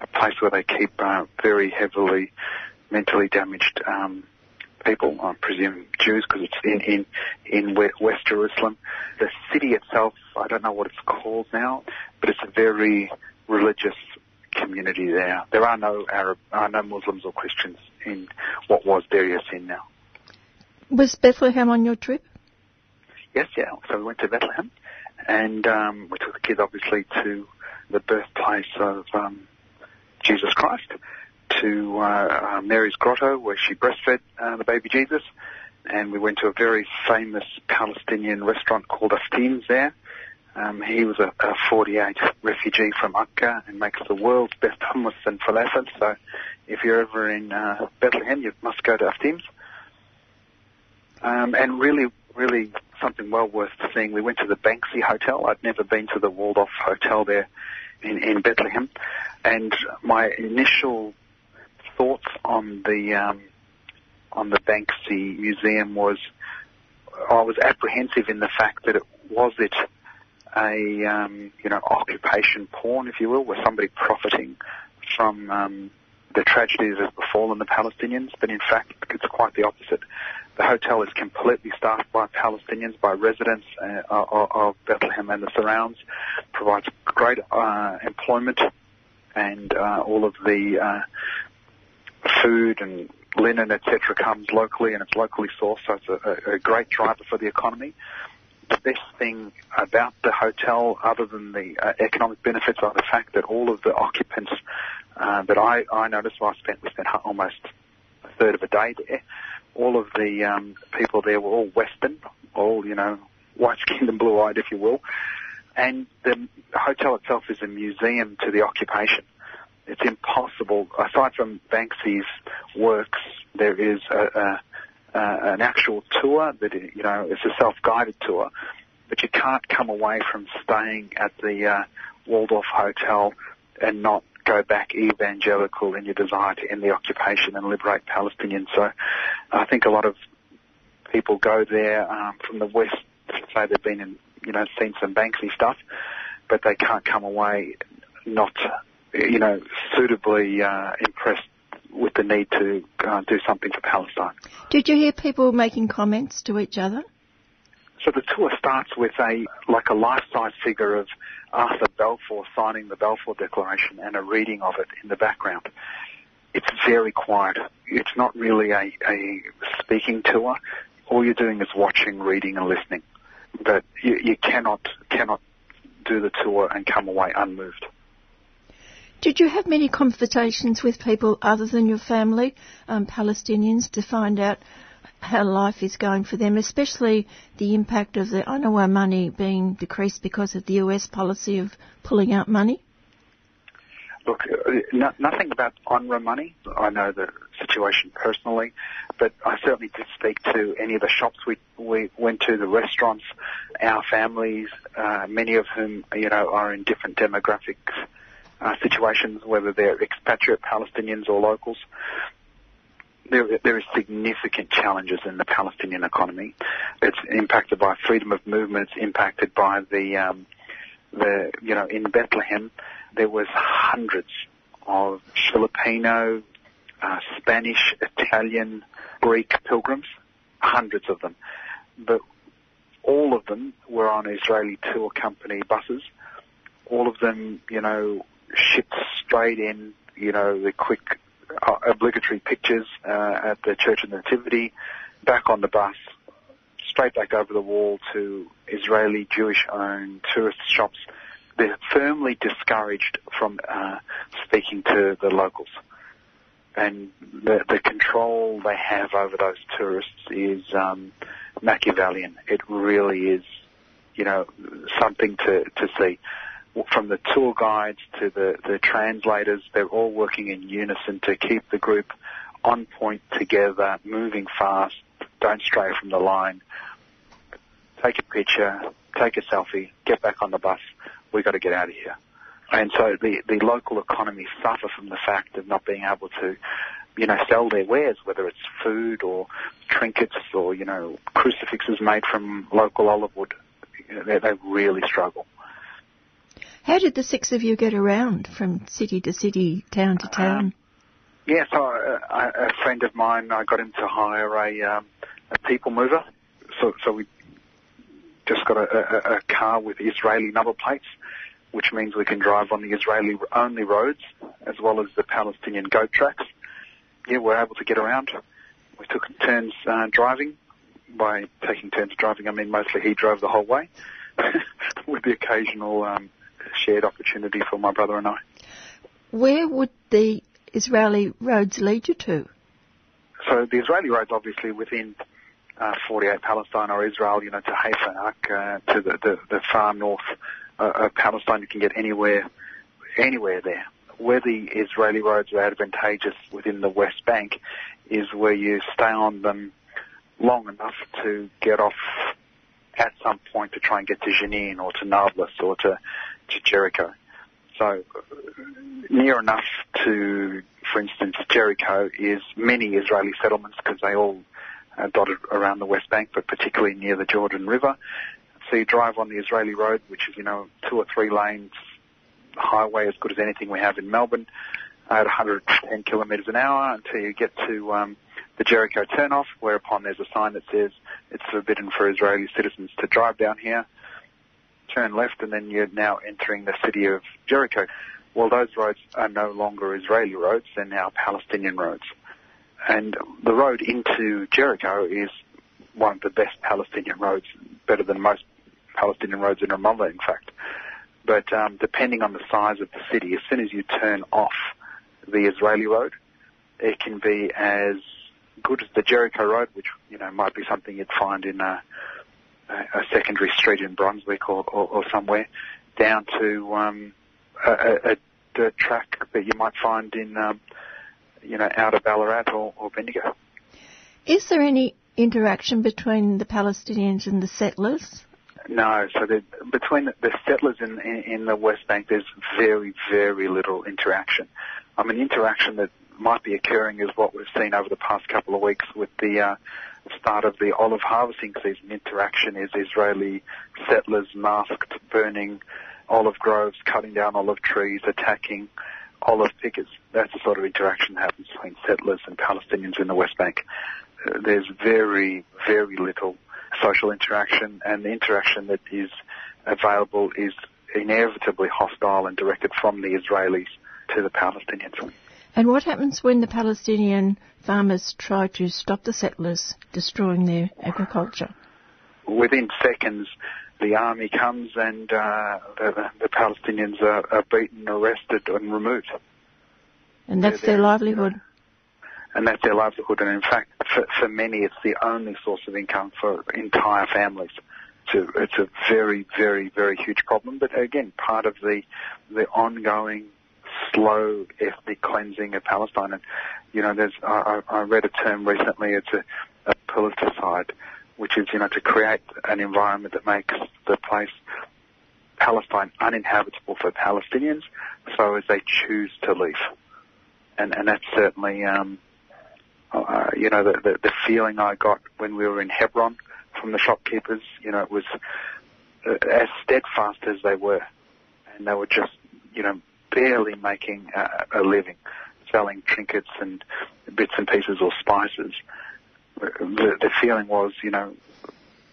a place where they keep uh, very heavily mentally damaged um, people, I presume Jews, because it's in, in, in West Jerusalem. The city itself, I don't know what it's called now, but it's a very religious community there. There are no Arab, are no Muslims or Christians in what was Yassin now. Was Bethlehem on your trip? Yes, yeah. So we went to Bethlehem, and um, we took the kids obviously to the birthplace of um, Jesus Christ, to uh, uh, Mary's grotto where she breastfed uh, the baby Jesus, and we went to a very famous Palestinian restaurant called Aftim's there. Um, he was a, a 48 refugee from Akka and makes the world's best hummus and falafel. So if you're ever in uh, Bethlehem, you must go to Aftim's. Um, and really, really something well worth seeing. We went to the Banksy Hotel. I'd never been to the Walled Off Hotel there in, in Bethlehem. And my initial thoughts on the um, on the Banksy Museum was I was apprehensive in the fact that it was it a um, you know occupation porn, if you will, where somebody profiting from um, the tragedies that have befallen the Palestinians, but in fact it's quite the opposite. The hotel is completely staffed by Palestinians, by residents uh, of, Bethlehem and the surrounds, provides great uh, employment, and uh, all of the uh, food and linen, etc., comes locally and it's locally sourced, so it's a, a great driver for the economy. The best thing about the hotel, other than the uh, economic benefits, are the fact that all of the occupants uh, that I, I noticed, well, I spent we spent almost a third of a day there. All of the um, people there were all Western, all you know, white-skinned and blue-eyed, if you will. And the hotel itself is a museum to the occupation it's impossible. Aside from Banksy's works, there is a, a, an actual tour that you know it's a self-guided tour, but you can't come away from staying at the uh, Walled Off Hotel and not go back evangelical in your desire to end the occupation and liberate Palestinians. So I think a lot of people go there um, from the West to say they've been in, you know, seen some Banksy stuff, but they can't come away not you know, suitably uh, impressed with the need to uh, do something for Palestine. Did you hear people making comments to each other? So the tour starts with a like a life-size figure of Arthur Balfour signing the Balfour Declaration and a reading of it in the background. It's very quiet. It's not really a, a speaking tour. All you're doing is watching, reading, and listening. But you, you cannot cannot do the tour and come away unmoved. Did you have many conversations with people other than your family, um, Palestinians, to find out how life is going for them, especially the impact of the UNRWA money being decreased because of the US policy of pulling out money? Look, uh, no, nothing about UNRWA money. I know the situation personally, but I certainly did speak to any of the shops we we went to, the restaurants, our families, uh, many of whom you know are in different demographics uh, situations, whether they're expatriate Palestinians or locals. There, there is significant challenges in the Palestinian economy. It's impacted by freedom of movement. It's impacted by the, um, the, you know, in Bethlehem, there was hundreds of Filipino, uh, Spanish, Italian, Greek pilgrims, hundreds of them. But all of them were on Israeli tour company buses. All of them, you know, shipped straight in, you know, the quick obligatory pictures uh, at the Church of Nativity, back on the bus, straight back over the wall to Israeli Jewish-owned tourist shops. They're firmly discouraged from uh, speaking to the locals. And the, the control they have over those tourists is um, Machiavellian. It really is, you know, something to, to see from the tour guides to the, the translators, they're all working in unison to keep the group on point together, moving fast, don't stray from the line. Take a picture, take a selfie, get back on the bus. We've got to get out of here. And so the, the local economy suffer from the fact of not being able to, you know, sell their wares, whether it's food or trinkets or, you know, crucifixes made from local olive wood. They, they really struggle. How did the six of you get around from city to city, town to town? Um, yeah, so uh, a friend of mine, I got him to hire a, um, a people mover. So, so we just got a, a, a car with Israeli number plates, which means we can drive on the Israeli only roads as well as the Palestinian goat tracks. yeah, we're able to get around. We took turns uh, driving. By taking turns driving, I mean mostly he drove the whole way, with the occasional um, shared opportunity for my brother and I. Where would the Israeli roads lead you to? So the Israeli roads, obviously, within uh, 48 Palestine or Israel, you know, to Haifa, uh, to the, the, the far north uh, of Palestine, you can get anywhere, anywhere there. Where the Israeli roads are advantageous within the West Bank is where you stay on them long enough to get off at some point to try and get to Jenin or to Nablus or to, to Jericho. So near enough to, for instance, Jericho is many Israeli settlements because they all uh, dotted around the West Bank, but particularly near the Jordan River. So you drive on the Israeli road, which is, you know, two or three lanes highway as good as anything we have in Melbourne at 110 kilometres an hour until you get to um, the Jericho turnoff, whereupon there's a sign that says it's forbidden for Israeli citizens to drive down here. Turn left, and then you're now entering the city of Jericho. Well, those roads are no longer Israeli roads; they're now Palestinian roads. And the road into Jericho is one of the best Palestinian roads, better than most Palestinian roads in Ramallah, in fact. But um, depending on the size of the city, as soon as you turn off the Israeli road, it can be as good as the Jericho road, which you know might be something you'd find in a, a secondary street in Brunswick or, or, or somewhere, down to um, a, a, dirt track that you might find in um, you know out of Ballarat or, or Bendigo. Is there any interaction between the Palestinians and the settlers? No, so the, between the settlers in, in, in the West Bank, there's very, very little interaction. I mean, interaction that might be occurring is what we've seen over the past couple of weeks with the uh, start of the olive harvesting season. Interaction is Israeli settlers masked, burning olive groves, cutting down olive trees, attacking olive pickers. That's the sort of interaction that happens between settlers and Palestinians in the West Bank. Uh, there's very, very little social interaction, and the interaction that is available is inevitably hostile and directed from the Israelis to the Palestinians. And what happens when the Palestinian farmers try to stop the settlers destroying their agriculture? Within seconds, the army comes and uh, the, the, Palestinians are, are, beaten, arrested, and removed. And that's their livelihood. And that's their livelihood. And in fact, for, for many, it's the only source of income for entire families. It's a, it's a very, very, very huge problem. But again, part of the the ongoing slow ethnic cleansing of Palestine. And you know, there's I, I read a term recently. It's a, a politicide, which is you know to create an environment that makes the place Palestine uninhabitable for Palestinians, so as they choose to leave. And and that's certainly um, uh, you know the, the the feeling I got when we were in Hebron from the shopkeepers. You know, it was uh, as steadfast as they were, and they were just you know barely making a, a living, selling trinkets and bits and pieces or spices. The, the feeling was, you know,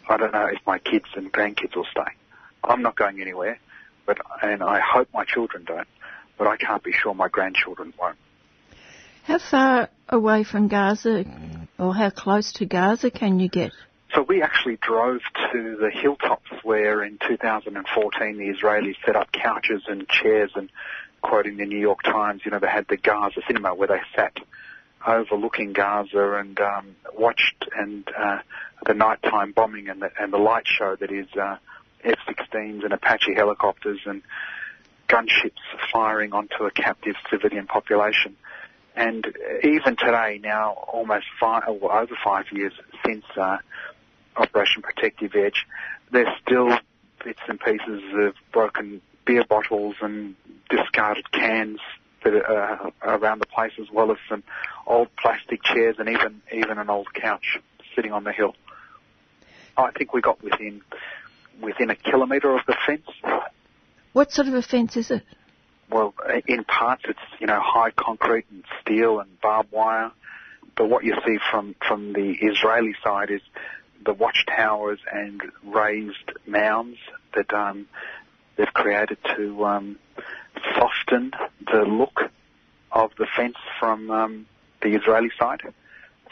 I don't know if my kids and grandkids will stay. I'm not going anywhere, but and I hope my children don't, but I can't be sure my grandchildren won't. How far away from Gaza, or how close to Gaza can you get? So we actually drove to the hilltops where in 2014 the Israelis set up couches and chairs and quoting the New York Times, you know, they had the Gaza cinema where they sat overlooking Gaza and um, watched and uh, the nighttime bombing and the, and the light show that is uh, F-16s and Apache helicopters and gunships firing onto a captive civilian population. And even today, now almost five, well, over five years since uh, Operation Protective Edge, there's still bits and pieces of broken beer bottles and discarded cans that are around the place, as well as some old plastic chairs and even even an old couch sitting on the hill. I think we got within within a kilometre of the fence. What sort of a fence is it? Well, in parts it's you know high concrete and steel and barbed wire, but what you see from from the Israeli side is the watchtowers and raised mounds that um, they've created to um, soften the look of the fence from um, the Israeli side.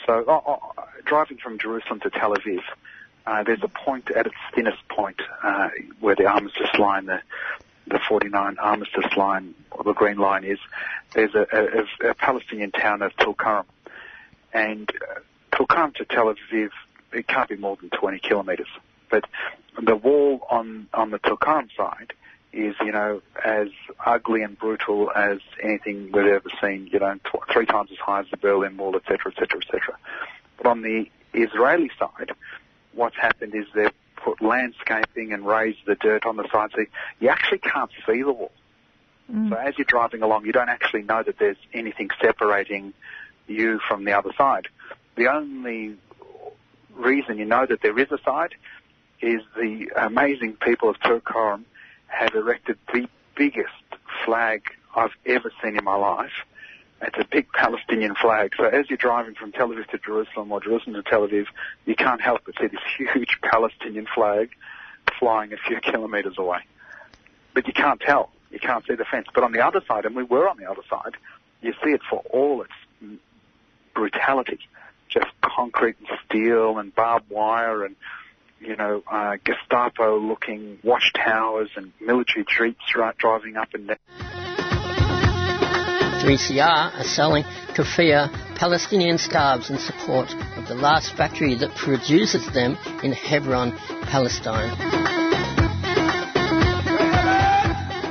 So oh, oh, driving from Jerusalem to Tel Aviv, uh, there's a point at its thinnest point uh, where the armistice line, the the 49 armistice line, or the green line is. There's a, a, a Palestinian town of Tulkarm, and uh, Tulkarm to Tel Aviv, it can't be more than 20 kilometres. But the wall on on the Tulkarm side is, you know, as ugly and brutal as anything we've ever seen. You know, tw- three times as high as the Berlin Wall, etc., etc., etc. But on the Israeli side, what's happened is they've put landscaping and raised the dirt on the side, so you actually can't see the wall. Mm. So as you're driving along, you don't actually know that there's anything separating you from the other side. The only reason you know that there is a side is the amazing people of Tulkarm have erected the biggest flag I've ever seen in my life. It's a big Palestinian flag. So as you're driving from Tel Aviv to Jerusalem or Jerusalem to Tel Aviv, you can't help but see this huge Palestinian flag flying a few kilometres away. But you can't tell. You can't see the fence. But on the other side, and we were on the other side, you see it for all its brutality. Just concrete and steel and barbed wire and you know, uh, Gestapo-looking watchtowers and military jeeps driving up and down. 3CR are selling kufiyeh Palestinian scarves in support of the last factory that produces them in Hebron, Palestine.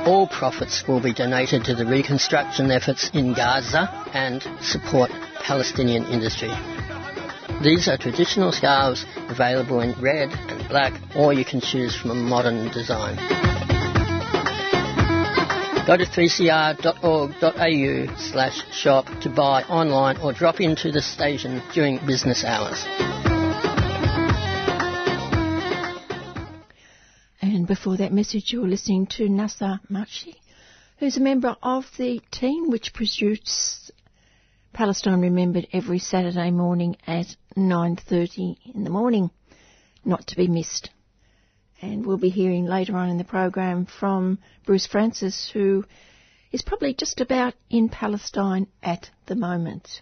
All profits will be donated to the reconstruction efforts in Gaza and support Palestinian industry. These are traditional scarves available in red and black, or you can choose from a modern design. Go to 3cr.org.au slash shop to buy online or drop into the station during business hours. And before that message, you're listening to Nasser Mashni, who's a member of the team which produces Palestine Remembered every Saturday morning at 9.30 in the morning, not to be missed. And we'll be hearing later on in the program from Bruce Francis, who is probably just about in Palestine at the moment.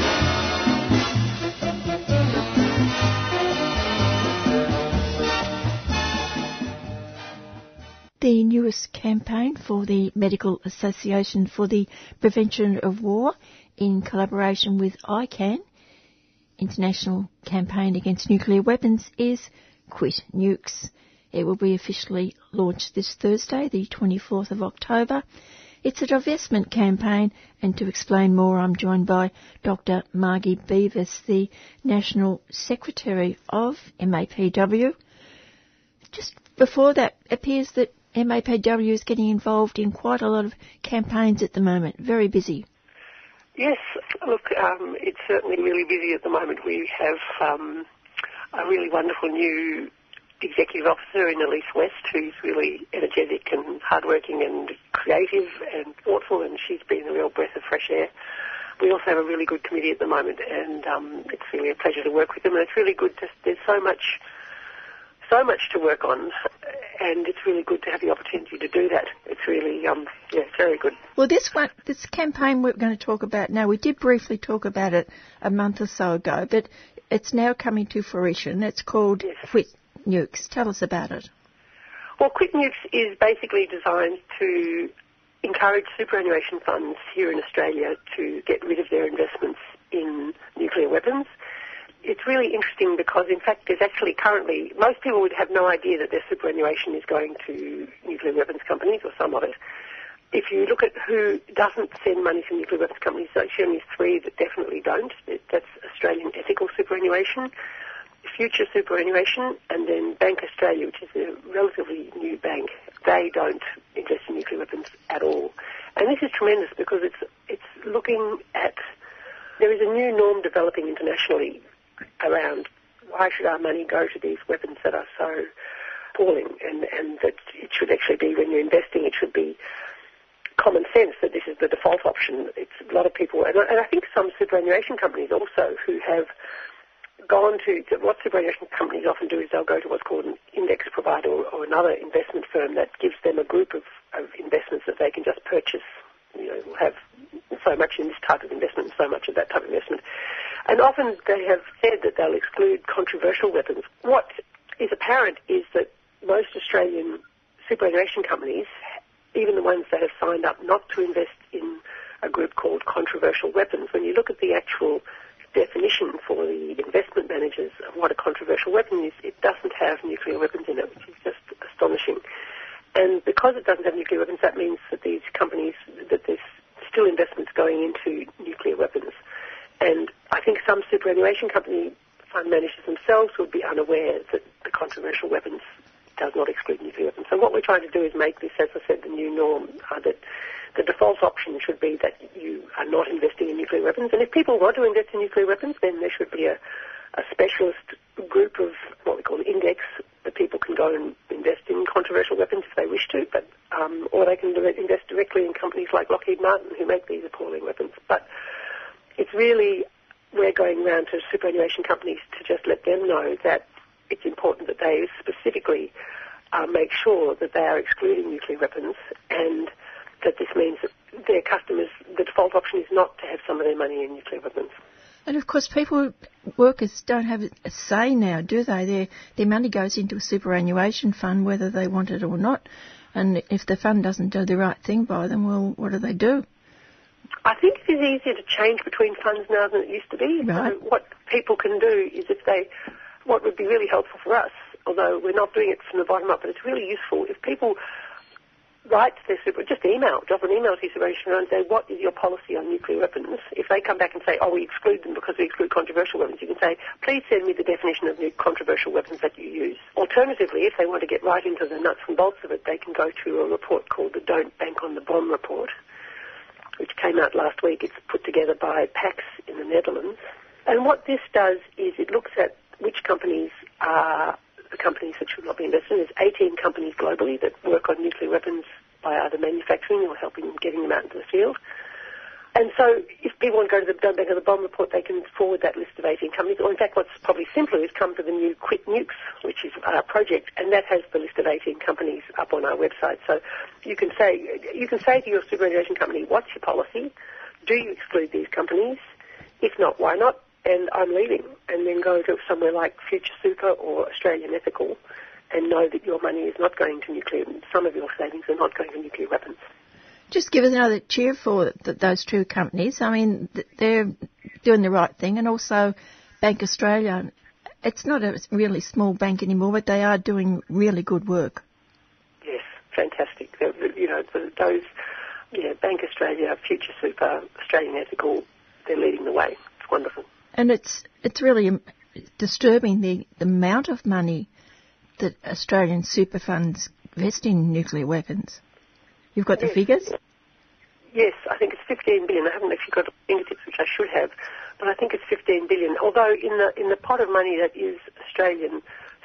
The newest campaign for the Medical Association for the Prevention of War in collaboration with ICAN, International Campaign Against Nuclear Weapons, is Quit Nukes. It will be officially launched this Thursday, the 24th of October. It's a divestment campaign, and to explain more, I'm joined by Dr. Margie Beavis, the National Secretary of MAPW. Just before that, appears that MAPW is getting involved in quite a lot of campaigns at the moment. Very busy. Yes, look, um, it's certainly really busy at the moment. We have um, a really wonderful new executive officer in Elise West who's really energetic and hardworking and creative and thoughtful, and she's been a real breath of fresh air. We also have a really good committee at the moment, and um, it's really a pleasure to work with them. And it's really good. To, there's so much so much to work on, and it's really good to have the opportunity to do that. It's really, um, yeah, very good. Well, this one, this campaign we're going to talk about now, we did briefly talk about it a month or so ago, but it's now coming to fruition. It's called yes. Quit Nukes. Tell us about it. Well, Quit Nukes is basically designed to encourage superannuation funds here in Australia to get rid of their investments in nuclear weapons it's really interesting because, in fact, there's actually currently, most people would have no idea that their superannuation is going to nuclear weapons companies or some of it. If you look at who doesn't send money to nuclear weapons companies, there's only three that definitely don't. That's Australian Ethical Superannuation, Future Superannuation, and then Bank Australia, which is a relatively new bank. They don't invest in nuclear weapons at all. And this is tremendous because it's, it's looking at, there is a new norm developing internationally around why should our money go to these weapons that are so appalling and, and that it should actually be when you're investing, it should be common sense that this is the default option. It's a lot of people, and and I think some superannuation companies also who have gone to, to, what superannuation companies often do is they'll go to what's called an index provider or, or another investment firm that gives them a group of, of investments that they can just purchase. You know, have so much in this type of investment and so much of that type of investment. And often they have said that they'll exclude controversial weapons. What is apparent is that most Australian superannuation companies, even the ones that have signed up not to invest in a group called controversial weapons, when you look at the actual definition for the investment managers of what a controversial weapon is, it doesn't have nuclear weapons in it, which is just astonishing. And because it doesn't have nuclear weapons, that means that these companies, that there's still investments going into nuclear weapons. And I think some superannuation company fund managers themselves would be unaware that the controversial weapons does not exclude nuclear weapons. So what we're trying to do is make this, as I said, the new norm, uh, that the default option should be that you are not investing in nuclear weapons. And if people want to invest in nuclear weapons, then there should be a, a specialist group of what we call index that people can go and invest in controversial weapons if they wish to, but um, or they can invest directly in companies like Lockheed Martin who make these appalling weapons. But it's really we're going around to superannuation companies to just let them know that it's important that they specifically uh, make sure that they are excluding nuclear weapons and that this means that their customers, the default option is not to have some of their money in nuclear weapons. And of course, people, workers don't have a say now, do they? Their, their money goes into a superannuation fund whether they want it or not. And if the fund doesn't do the right thing by them, well, what do they do? I think it is easier to change between funds now than it used to be. Right. So what people can do is if they, what would be really helpful for us, although we're not doing it from the bottom up, but it's really useful if people write to their super, just email, drop an email to your superannuation and say, what is your policy on nuclear weapons? If they come back and say, oh, we exclude them because we exclude controversial weapons, you can say, please send me the definition of the controversial weapons that you use. Alternatively, if they want to get right into the nuts and bolts of it, they can go to a report called the Don't Bank on the Bomb report, which came out last week. It's put together by PAX in the Netherlands. And what this does is it looks at which companies are the companies that should not be invested in. There's 18 companies globally that work on nuclear weapons by either manufacturing or helping getting them out into the field. And so if people want to go to the Don't Bank on the Bomb report, they can forward that list of 18 companies. Or in fact, what's probably simpler is come to the new Quit Nukes, which is our project, and that has the list of 18 companies up on our website. So you can say, you can say to your superannuation company, what's your policy? Do you exclude these companies? If not, why not? And I'm leaving. And then go to somewhere like Future Super or Australian Ethical and know that your money is not going to nuclear, some of your savings are not going to nuclear weapons. Just give us another cheer for th- those two companies. I mean, th- they're doing the right thing, and also Bank Australia. It's not a really small bank anymore, but they are doing really good work. Yes, fantastic. They're, you know, those, yeah, Bank Australia, Future Super, Australian Ethical, they're leading the way. It's wonderful. And it's it's really um, disturbing the, the amount of money that Australian super funds invest in nuclear weapons. You've got yes. the figures? Yes, I think it's 15 billion. I haven't actually got the fingertips, which I should have, but I think it's 15 billion. Although in the in the pot of money that is Australian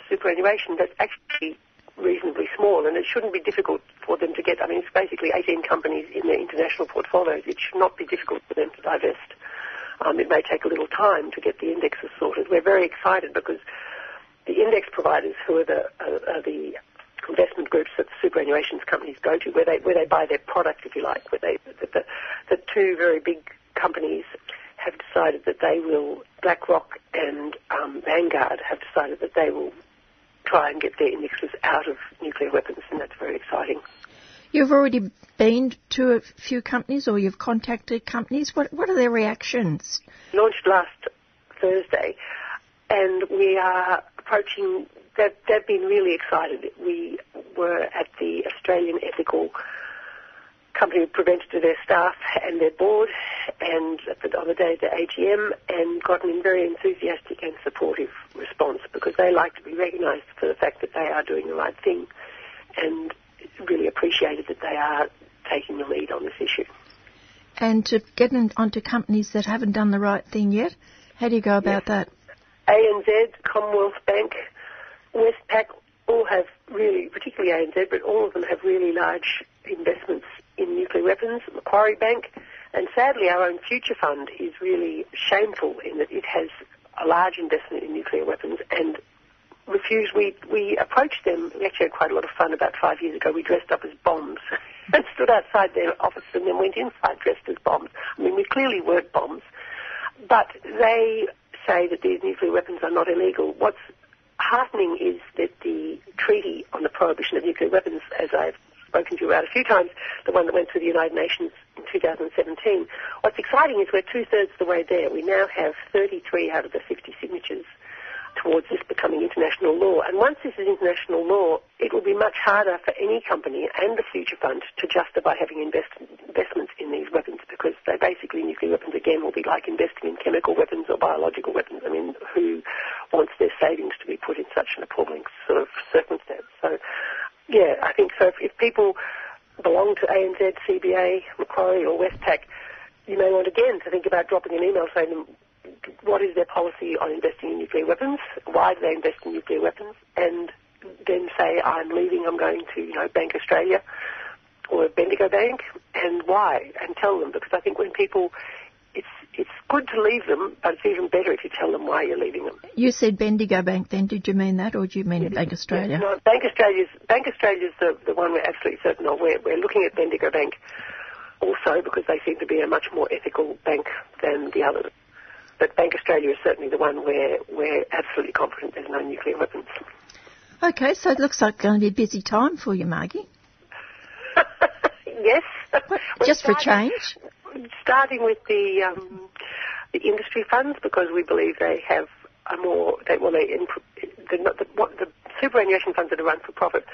superannuation, that's actually reasonably small, and it shouldn't be difficult for them to get. I mean, it's basically 18 companies in their international portfolios. It should not be difficult for them to divest. Um, it may take a little time to get the indexes sorted. We're very excited because the index providers, who are the, uh, are the investment groups that the superannuation companies go to, where they where they buy their product, if you like, where they the, the, the two very big companies have decided that they will BlackRock and um, Vanguard have decided that they will try and get their indexes out of nuclear weapons, and that's very exciting. You've already been to a few companies, or you've contacted companies. What what are their reactions? Launched last Thursday. and we are approaching. They've, they've been really excited. We were at the Australian Ethical Company presented to their staff and their board, and on the day of the AGM, and gotten a very enthusiastic and supportive response because they like to be recognised for the fact that they are doing the right thing, and really appreciated that they are taking the lead on this issue. And to get onto companies that haven't done the right thing yet, how do you go about Yes. that? ANZ, Commonwealth Bank, Westpac all have really, particularly ANZ, but all of them have really large investments in nuclear weapons. Macquarie Bank, and sadly our own Future Fund is really shameful in that it has a large investment in nuclear weapons and refused. We we approached them. We actually had quite a lot of fun about five years ago. We dressed up as bombs and stood outside their office and then went inside dressed as bombs. I mean, we clearly weren't bombs, but they say that these nuclear weapons are not illegal. What's heartening is that the treaty on the prohibition of nuclear weapons, as I've spoken to you about a few times, the one that went through the United Nations in 2017, what's exciting is we're two-thirds of the way there. We now have 33 out of the 50 signatures towards this becoming international law. And once this is international law, it will be much harder for any company and the Future Fund to justify having invest, investments in these weapons because they basically, nuclear weapons again, will be like investing in chemical weapons or biological weapons. I mean, who wants their savings to be put in such an appalling sort of circumstance? So, yeah, I think so. If, if people belong to ANZ, CBA, Macquarie or Westpac, you may want again to think about dropping an email saying what is their policy on investing in nuclear weapons? Why do they invest in nuclear weapons? And then say, I'm leaving, I'm going to, you know, Bank Australia or Bendigo Bank, and why? And tell them, because I think when people, it's, it's good to leave them, but it's even better if you tell them why you're leaving them. You said Bendigo Bank then, did you mean that or do you mean Bank Australia? No, Bank Australia's Bank Australia's the, the one we're absolutely certain of. We're, we're looking at Bendigo Bank also because they seem to be a much more ethical bank than the others. But Bank Australia is certainly the one where we're absolutely confident there's no nuclear weapons. Okay, so it looks like it's going to be a busy time for you, Margie. yes. Just for change. Starting with the um, the industry funds because we believe they have a more they well they the, the, what, the superannuation funds that are run for profit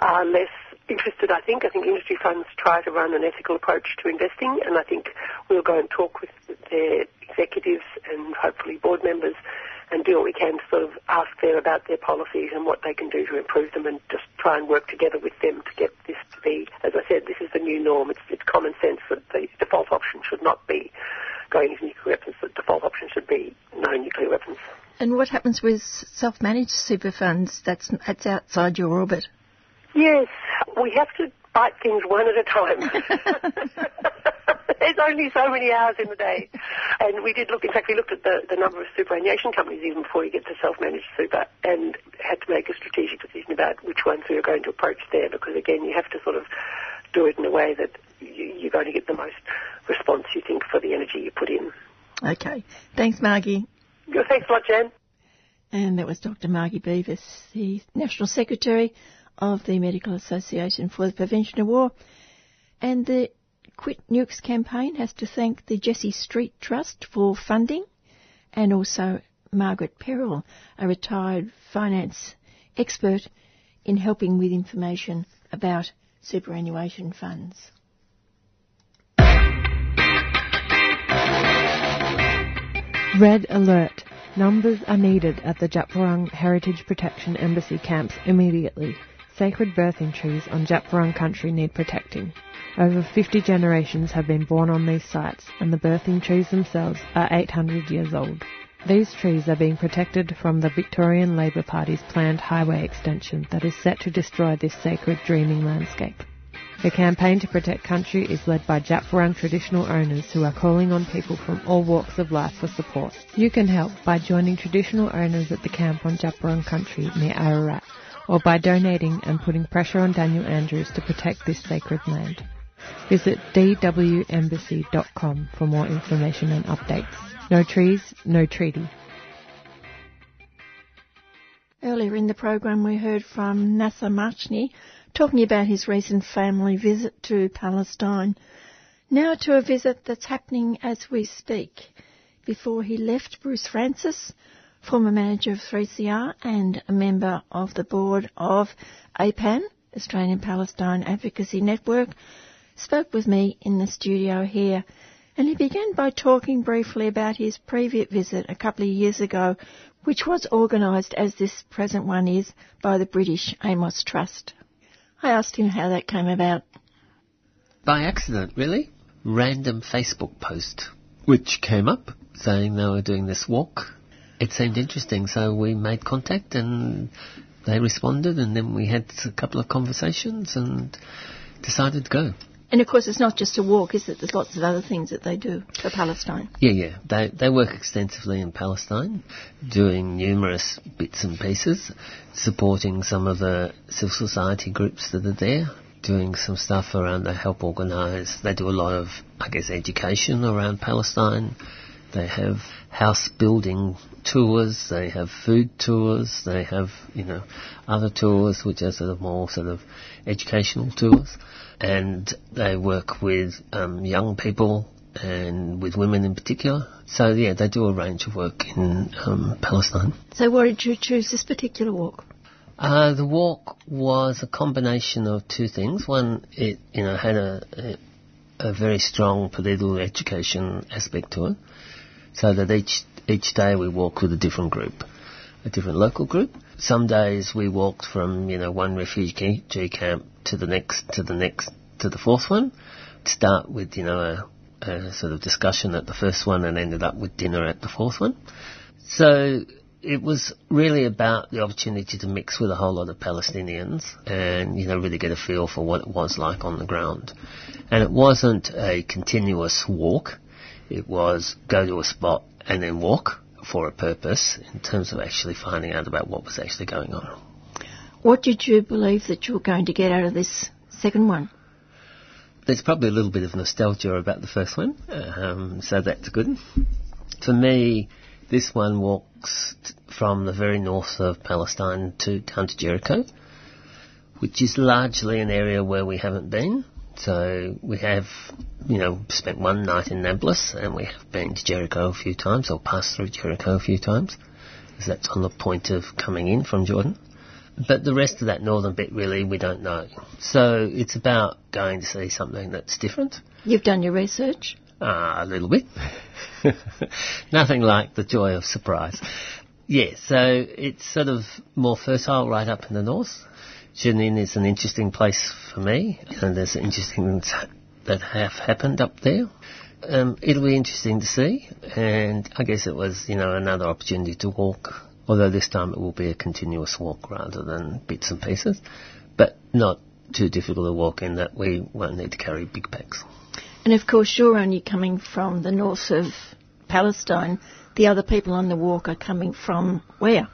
are less interested. I think I think industry funds try to run an ethical approach to investing, and I think we'll go and talk with their executives and hopefully board members and do what we can to sort of ask them about their policies and what they can do to improve them and just try and work together with them to get this to be, as I said, this is the new norm. It's, it's common sense that the default option should not be going into nuclear weapons. The default option should be no nuclear weapons. And what happens with self-managed super funds? That's, that's outside your orbit. Yes, we have to bite things one at a time. There's only so many hours in the day. And we did look, in fact, we looked at the, the number of superannuation companies even before you get to self-managed super and had to make a strategic decision about which ones we were going to approach there because, again, you have to sort of do it in a way that you, you're going to get the most response, you think, for the energy you put in. Okay. Thanks, Margie. Good, Thanks a lot, Jan. And that was Dr. Margie Beavis, the National Secretary of the Medical Association for the Prevention of War. And the Quit Nukes campaign has to thank the Jessie Street Trust for funding and also Margaret Perrill, a retired finance expert in helping with information about superannuation funds. Red alert. Numbers are needed at the Djab Wurrung Heritage Protection Embassy camps immediately. Sacred birthing trees on Djab Wurrung country need protecting. Over 50 generations have been born on these sites, and the birthing trees themselves are 800 years old. These trees are being protected from the Victorian Labor Party's planned highway extension that is set to destroy this sacred dreaming landscape. The campaign to protect country is led by Djab Wurrung traditional owners who are calling on people from all walks of life for support. You can help by joining traditional owners at the camp on Djab Wurrung country near Ararat, or by donating and putting pressure on Daniel Andrews to protect this sacred land. Visit dwembassy.com for more information and updates. No trees, no treaty. Earlier in the program, we heard from Nasser Mashni talking about his recent family visit to Palestine. Now to a visit that's happening as we speak. Before he left, Bruce Francis former manager of 3CR and a member of the board of APAN, Australian Palestine Advocacy Network, spoke with me in the studio here. And he began by talking briefly about his previous visit a couple of years ago, which was organised as this present one is by the British Amos Trust. I asked him how that came about. By accident, really. Random Facebook post, which came up saying they were doing this walk. It seemed interesting, so we made contact and they responded, and then we had a couple of conversations and decided to go. And of course, it's not just a walk, is it? There's lots of other things that they do for Palestine. Yeah, yeah. They they work extensively in Palestine, doing numerous bits and pieces, supporting some of the civil society groups that are there, doing some stuff around they help organise. They do a lot of, I guess, education around Palestine. They have house building tours, they have food tours, they have, you know, other tours which are sort of more sort of educational tours. And they work with um, young people and with women in particular. So yeah, they do a range of work in um, Palestine. So why did you choose this particular walk? Uh, the walk was a combination of two things. One, it you know had a, a, a very strong political education aspect to it so that each each day we walked with a different group, a different local group. Some days we walked from you know one refugee camp to the next to the next to the fourth one. Start with you know a, a sort of discussion at the first one and ended up with dinner at the fourth one. So it was really about the opportunity to mix with a whole lot of Palestinians and, you know, really get a feel for what it was like on the ground. And it wasn't a continuous walk. It was go to a spot and then walk for a purpose in terms of actually finding out about what was actually going on. What did you believe that you were going to get out of this second one? There's probably a little bit of nostalgia about the first one, um, so that's good. For me, this one walks t- from the very north of Palestine to down to Jericho, which is largely an area where we haven't been. So we have, you know, spent one night in Nablus and we have been to Jericho a few times or passed through Jericho a few times, because that's on the point of coming in from Jordan. But the rest of that northern bit really we don't know. So it's about going to see something that's different. You've done your research? Uh, a little bit. Nothing like the joy of surprise. Yeah, so it's sort of more fertile right up in the north. Jenin is an interesting place for me, and there's interesting things that have happened up there. Um, it'll be interesting to see, and I guess it was, you know, another opportunity to walk, although this time it will be a continuous walk rather than bits and pieces, but not too difficult to walk in that we won't need to carry big packs. And of course, you're only coming from the north of Palestine. The other people on the walk are coming from where?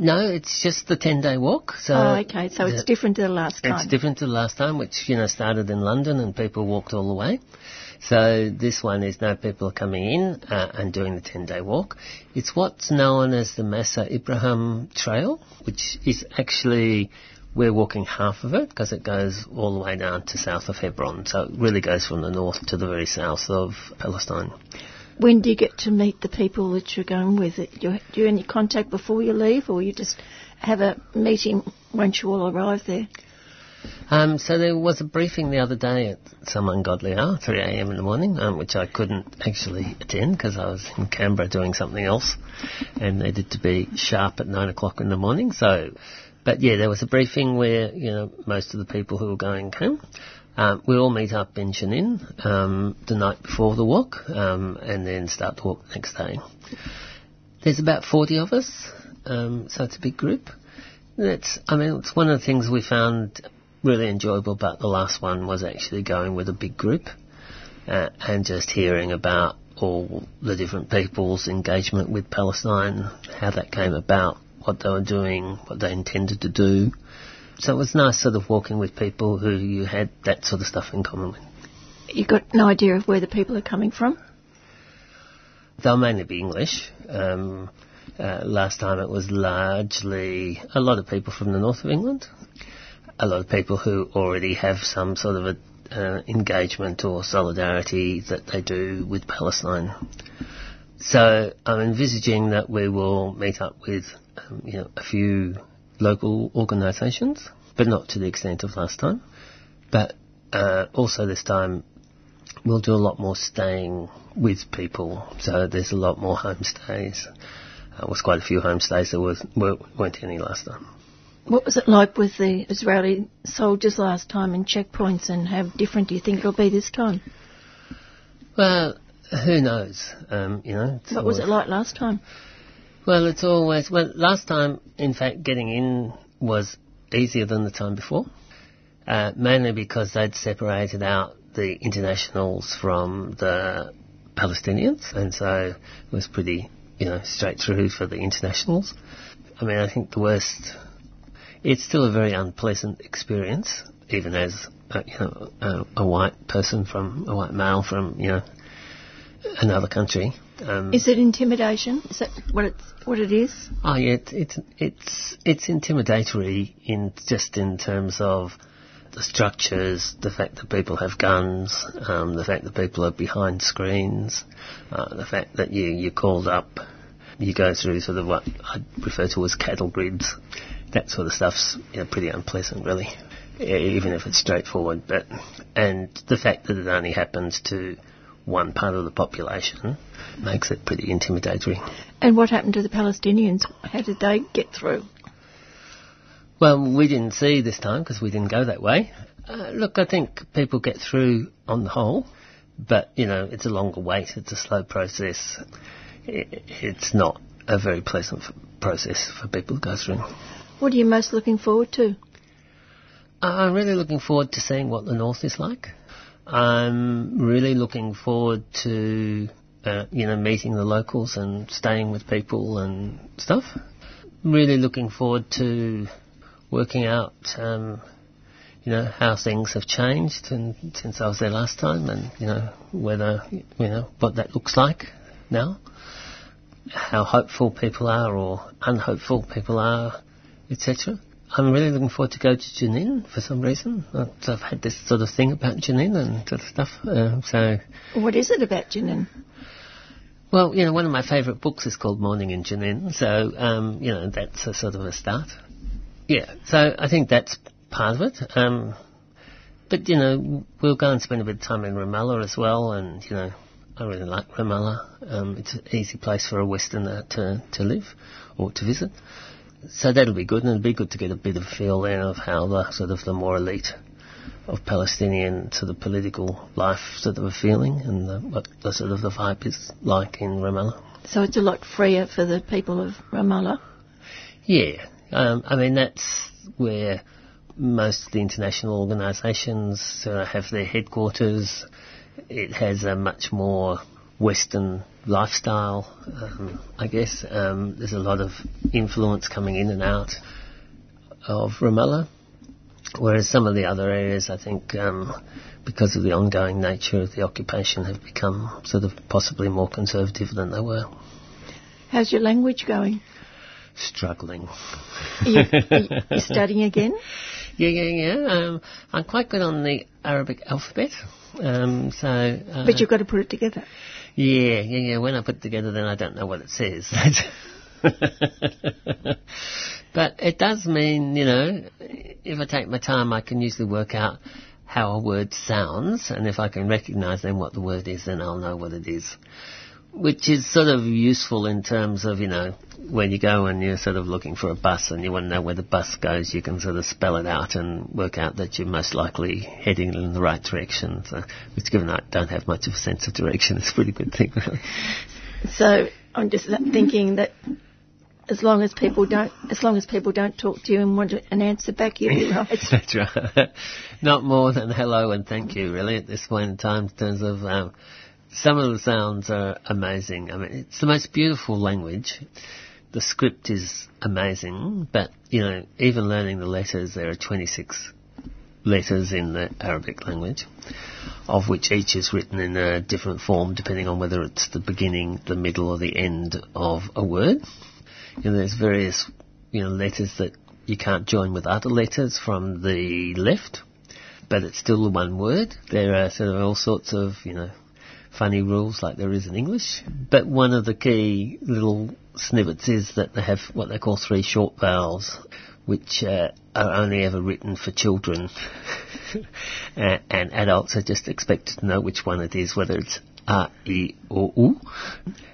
No, it's just the 10 day walk. So oh, okay. So it's different to the last time. It's different to the last time, which, you know, started in London and people walked all the way. So this one is no people coming in uh, and doing the 10 day walk. It's what's known as the Masar Ibrahim Trail, which is actually, we're walking half of it because it goes all the way down to south of Hebron. So it really goes from the north to the very south of Palestine. When do you get to meet the people that you're going with? Do you, do you any contact before you leave, or you just have a meeting once you all arrive there? Um, so there was a briefing the other day at some ungodly hour, 3 a.m. in the morning, um, which I couldn't actually attend because I was in Canberra doing something else and needed to be sharp at 9 o'clock in the morning. So, but yeah, there was a briefing where, you know, most of the people who were going came. Um, we all meet up in Jenin um, the night before the walk um, and then start the walk the next day. There's about 40 of us, um, so it's a big group. It's, I mean, it's one of the things we found really enjoyable about the last one was actually going with a big group uh, and just hearing about all the different people's engagement with Palestine, how that came about, what they were doing, what they intended to do. So it was nice sort of walking with people who you had that sort of stuff in common with. You got no idea of where the people are coming from? They'll mainly be English. Um, uh, last time it was largely a lot of people from the north of England, a lot of people who already have some sort of a, uh, engagement or solidarity that they do with Palestine. so I'm envisaging that we will meet up with um, you know, a few local organisations, but not to the extent of last time. But uh, also this time we'll do a lot more staying with people. So there's a lot more homestays. Uh, was quite a few homestays. There was weren't any last time. What was it like with the Israeli soldiers last time in checkpoints, and how different do you think it'll be this time? Well, who knows? Um, you know. What was it like last time? Well, it's always well. Last time, in fact, getting in was easier than the time before, uh, mainly because they'd separated out the internationals from the Palestinians, and so it was pretty, you know, straight through for the internationals. I mean, I think the worst. It's still a very unpleasant experience, even as uh, you know a, a white person from a white male from you know another country. Um, is it intimidation? Is that what it's what it is? Oh yeah, it, it's it's it's intimidatory in just in terms of the structures, the fact that people have guns, um, the fact that people are behind screens, uh, the fact that you you're called up, you go through sort of what I refer to as cattle grids. That sort of stuff's you know, pretty unpleasant, really, even if it's straightforward. But and the fact that it only happens to one part of the population makes it pretty intimidatory. And what happened to the Palestinians? How did they get through? Well, we didn't see this time because we didn't go that way. Uh, look, I think people get through on the whole, but you know, it's a longer wait. It's a slow process. It, it's not a very pleasant f- process for people to go through. What are you most looking forward to? I'm really looking forward to seeing what the north is like. I'm really looking forward to, uh, you know, meeting the locals and staying with people and stuff. Really looking forward to working out, um, you know, how things have changed and since I was there last time, and you know whether you know what that looks like now, how hopeful people are or unhopeful people are, etc. I'm really looking forward to go to Jenin for some reason. I've had this sort of thing about Jenin and sort of stuff. Uh, so, what is it about Jenin? Well, you know, one of my favourite books is called Morning in Jenin, so um, you know that's a sort of a start. Yeah, so I think that's part of it. Um, but, you know, we'll go and spend a bit of time in Ramallah as well, and, you know, I really like Ramallah. Um, it's an easy place for a Westerner to, to live or to visit. So that'll be good, and it'll be good to get a bit of feel then of how the sort of the more elite of Palestinian sort of political life sort of a feeling and the, what the sort of the vibe is like in Ramallah. So it's a lot freer for the people of Ramallah? Yeah, um, I mean, that's where most of the international organisations uh, have their headquarters. It has a much more Western lifestyle, um, I guess. Um, there's a lot of influence coming in and out of Ramallah, whereas some of the other areas, I think, um, because of the ongoing nature of the occupation, have become sort of possibly more conservative than they were. How's your language going? struggling. Are you, are you studying again? Yeah, yeah, yeah. Um, I'm quite good on the Arabic alphabet. Um, so, uh, but you've got to put it together. Yeah, yeah, yeah. When I put it together, then I don't know what it says. but it does mean, you know, if I take my time, I can usually work out how a word sounds, and if I can recognise then what the word is, then I'll know what it is which is sort of useful in terms of, you know, when you go and you're sort of looking for a bus and you want to know where the bus goes, you can sort of spell it out and work out that you're most likely heading in the right direction. So, which, given I don't have much of a sense of direction, is a pretty good thing, really. So I'm just thinking that as long as people don't, as long as people don't talk to you and want an answer back, you'll be right. That's right. Not more than hello and thank you, really, at this point in time, in terms of. Um, some of the sounds are amazing. I mean, it's the most beautiful language. The script is amazing, but, you know, even learning the letters, there are 26 letters in the Arabic language, of which each is written in a different form depending on whether it's the beginning, the middle, or the end of a word. You know, there's various, you know, letters that you can't join with other letters from the left, but it's still the one word. There are sort of all sorts of, you know, funny rules like there is in English. But one of the key little snippets is that they have what they call three short vowels, which uh, are only ever written for children, and, and adults are just expected to know which one it is, whether it's a, E, or U.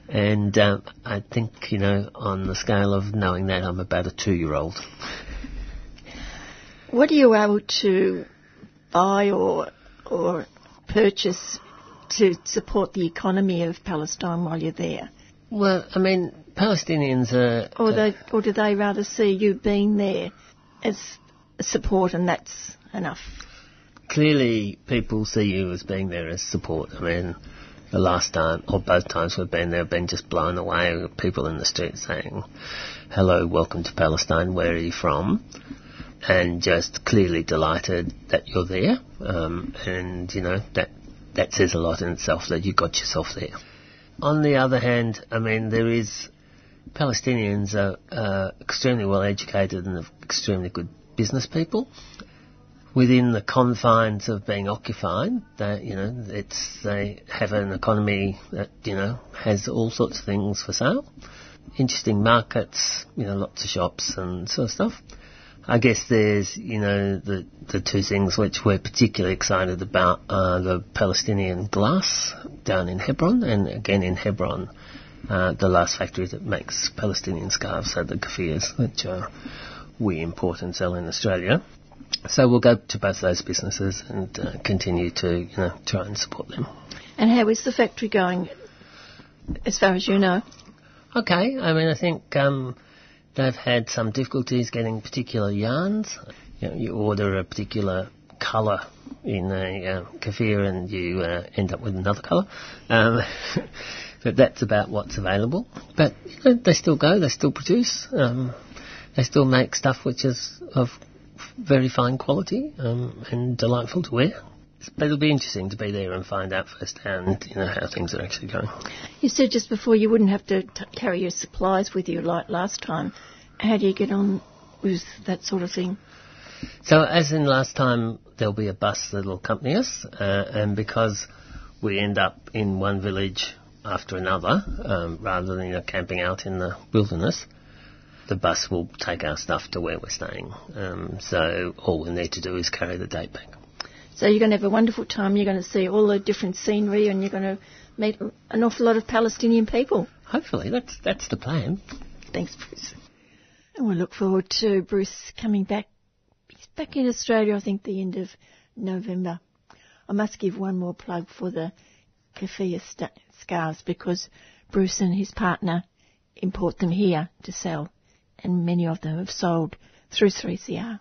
And um, I think, you know, on the scale of knowing that, I'm about a two-year-old. What are you able to buy or or purchase to support the economy of Palestine while you're there? Well, I mean, Palestinians are. Or they, or do they rather see you being there as support and that's enough? Clearly, people see you as being there as support. I mean, the last time, or both times we've been there, have been just blown away with people in the street saying, hello, welcome to Palestine, where are you from? And just clearly delighted that you're there. Um, and, you know, that, that says a lot in itself that you got yourself there. On the other hand, I mean, there is, Palestinians are uh, extremely well educated and extremely good business people within the confines of being occupied. They, you know, it's they have an economy that you know has all sorts of things for sale, interesting markets, you know, lots of shops and sort of stuff. I guess there's, you know, the the two things which we're particularly excited about are the Palestinian glass down in Hebron, and again in Hebron, uh, the last factory that makes Palestinian scarves, so the kafirs, which uh, we import and sell in Australia. So we'll go to both those businesses and uh, continue to, you know, try and support them. And how is the factory going, as far as you know? Okay, I mean, I think um, they've had some difficulties getting particular yarns. You, know, you order a particular colour in a uh, kafir and you uh, end up with another colour. Um, but that's about what's available. But you know, they still go, they still produce, um, they still make stuff which is of very fine quality um, and delightful to wear. But it'll be interesting to be there and find out firsthand, you know, how things are actually going. You said just before you wouldn't have to t- carry your supplies with you like last time. How do you get on with that sort of thing? So, as in last time, there'll be a bus that'll accompany us, uh, and because we end up in one village after another, um, rather than you know, camping out in the wilderness, the bus will take our stuff to where we're staying. Um, so all we need to do is carry the date back. So you're going to have a wonderful time. You're going to see all the different scenery, and you're going to meet an awful lot of Palestinian people. Hopefully, that's that's the plan. Thanks, Bruce. And we look forward to Bruce coming back. He's back in Australia, I think, the end of November. I must give one more plug for the kafir st- scarves because Bruce and his partner import them here to sell, and many of them have sold through 3CR.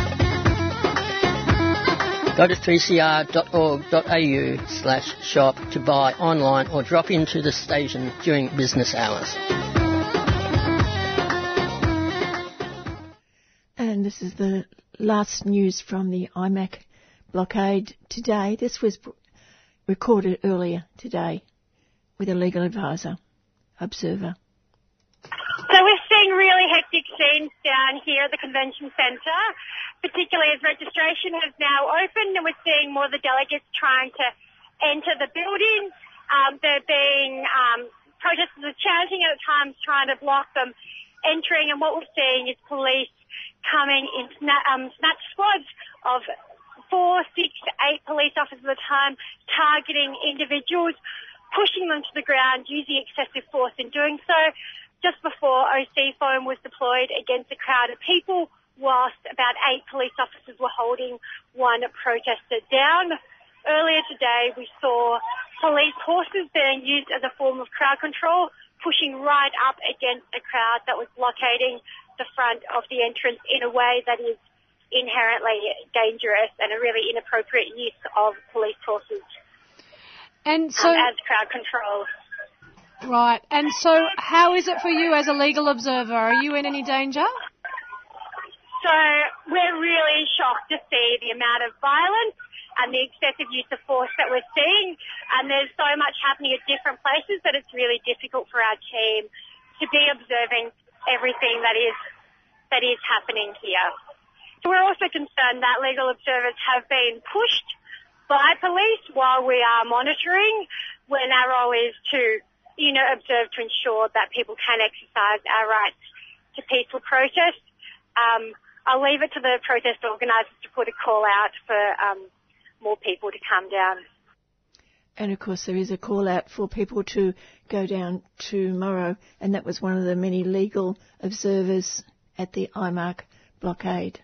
Go to 3cr.org.au slash shop to buy online or drop into the station during business hours. And this is the last news from the IMARC blockade today. This was recorded earlier today with a legal advisor, observer. So we're seeing really hectic scenes down here at the convention centre, particularly as registration has now opened and we're seeing more of the delegates trying to enter the building. Um, they're being, um, protesters are chanting at times trying to block them entering and what we're seeing is police coming in sna- um, snatch squads of four, six, eight police officers at a time targeting individuals, pushing them to the ground using excessive force in doing so just before OC foam was deployed against a crowd of people, whilst about eight police officers were holding one protester down. Earlier today, we saw police horses being used as a form of crowd control, pushing right up against a crowd that was blockading the front of the entrance in a way that is inherently dangerous and a really inappropriate use of police horses and so, um, as crowd control. Right. And so, how is it for you as a legal observer? Are you in any danger? So we're really shocked to see the amount of violence and the excessive use of force that we're seeing. And there's so much happening at different places that it's really difficult for our team to be observing everything that is that is happening here. So we're also concerned that legal observers have been pushed by police while we are monitoring when our role is to, you know, observe to ensure that people can exercise our rights to peaceful protest. Um, I'll leave it to the protest organisers to put a call out for um, more people to come down. And of course, there is a call out for people to go down tomorrow, and that was one of the many legal observers at the IMARC blockade.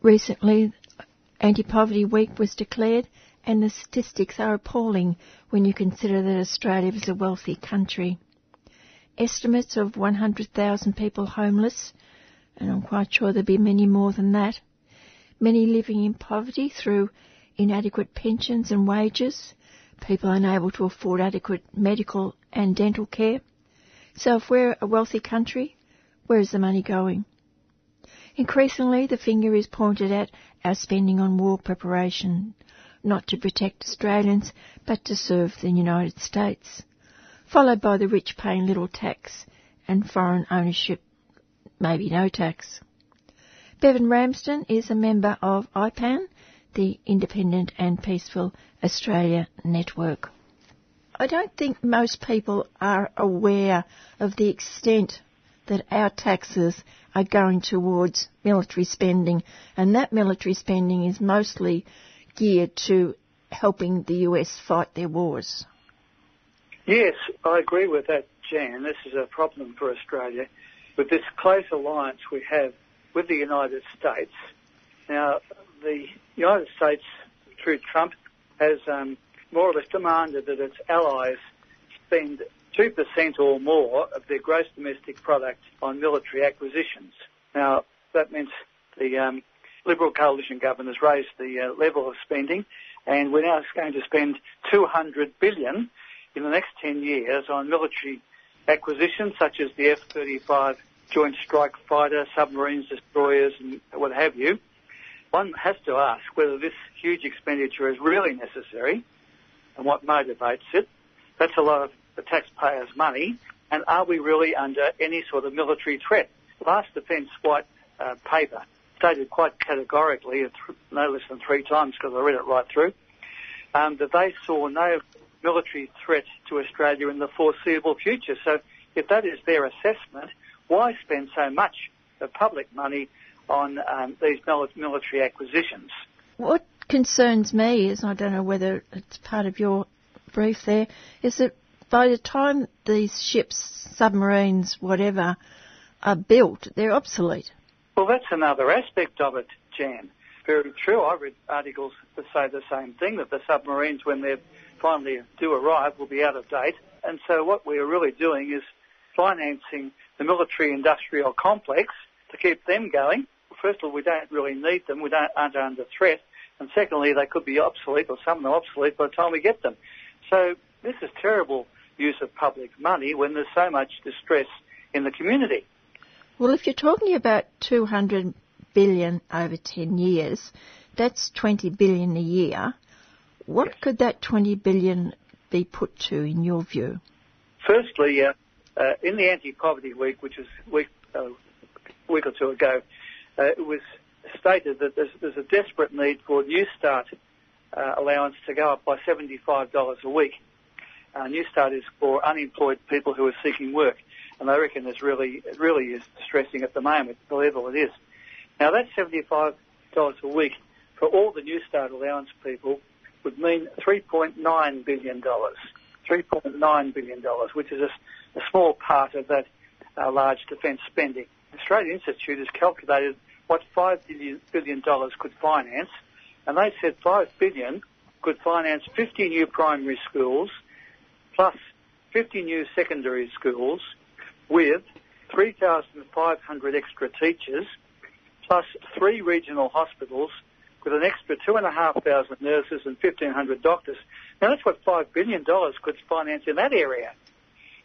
Recently, Anti Poverty Week was declared, and the statistics are appalling when you consider that Australia is a wealthy country. Estimates of 100,000 people homeless, and I'm quite sure there'll be many more than that. Many living in poverty through inadequate pensions and wages, people unable to afford adequate medical and dental care. So if we're a wealthy country, where is the money going? Increasingly, the finger is pointed at our spending on war preparation, not to protect Australians, but to serve the United States, followed by the rich paying little tax and foreign ownership, maybe no tax. Bevan Ramsden is a member of IPAN, the Independent and Peaceful Australia Network. I don't think most people are aware of the extent that our taxes are going towards military spending, and that military spending is mostly geared to helping the US fight their wars. Yes, I agree with that, Jan. This is a problem for Australia. With this close alliance we have with the United States, now the United States, through Trump, has um, more or less demanded that its allies spend 2% or more of their gross domestic product on military acquisitions. Now, that means the um, Liberal coalition government has raised the uh, level of spending, and we're now going to spend 200 billion in the next 10 years on military acquisitions such as the F-35 Joint Strike Fighter, submarines, destroyers, and what have you. One has to ask whether this huge expenditure is really necessary and what motivates it. That's a lot of the taxpayers' money, and are we really under any sort of military threat? Last Defence White uh, paper stated quite categorically, no less than three times because I read it right through, um, that they saw no military threat to Australia in the foreseeable future. So if that is their assessment, why spend so much of public money on um, these military acquisitions? What concerns me is, I don't know whether it's part of your brief there, is that by the time these ships, submarines, whatever, are built, they're obsolete. Well, that's another aspect of it, Jan. Very true. I read articles that say the same thing, that the submarines, when they finally do arrive, will be out of date. And so what we're really doing is financing the military industrial complex to keep them going. First of all, we don't really need them. We don't, aren't under threat. And secondly, they could be obsolete or some of them obsolete by the time we get them. So this is terrible use of public money when there's so much distress in the community. Well, if you're talking about 200 billion over 10 years, that's 20 billion a year. What yes. could that 20 billion be put to in your view? Firstly, uh, uh, in the anti-poverty week, which was a week, uh, week or two ago, uh, it was stated that there's, there's, a desperate need for New Start uh, allowance to go up by $75 a week uh, Newstart is for unemployed people who are seeking work, and I reckon it's really it really is distressing at the moment, the level it is. Now that $75 a week for all the Newstart allowance people would mean $3.9 billion. $3.9 billion, which is a, a small part of that uh, large defence spending. The Australian Institute has calculated what $5 billion could finance, and they said 5 billion could finance 50 new primary schools, plus 50 new secondary schools with 3,500 extra teachers, plus three regional hospitals with an extra 2,500 nurses and 1,500 doctors. Now that's what $5 billion could finance in that area.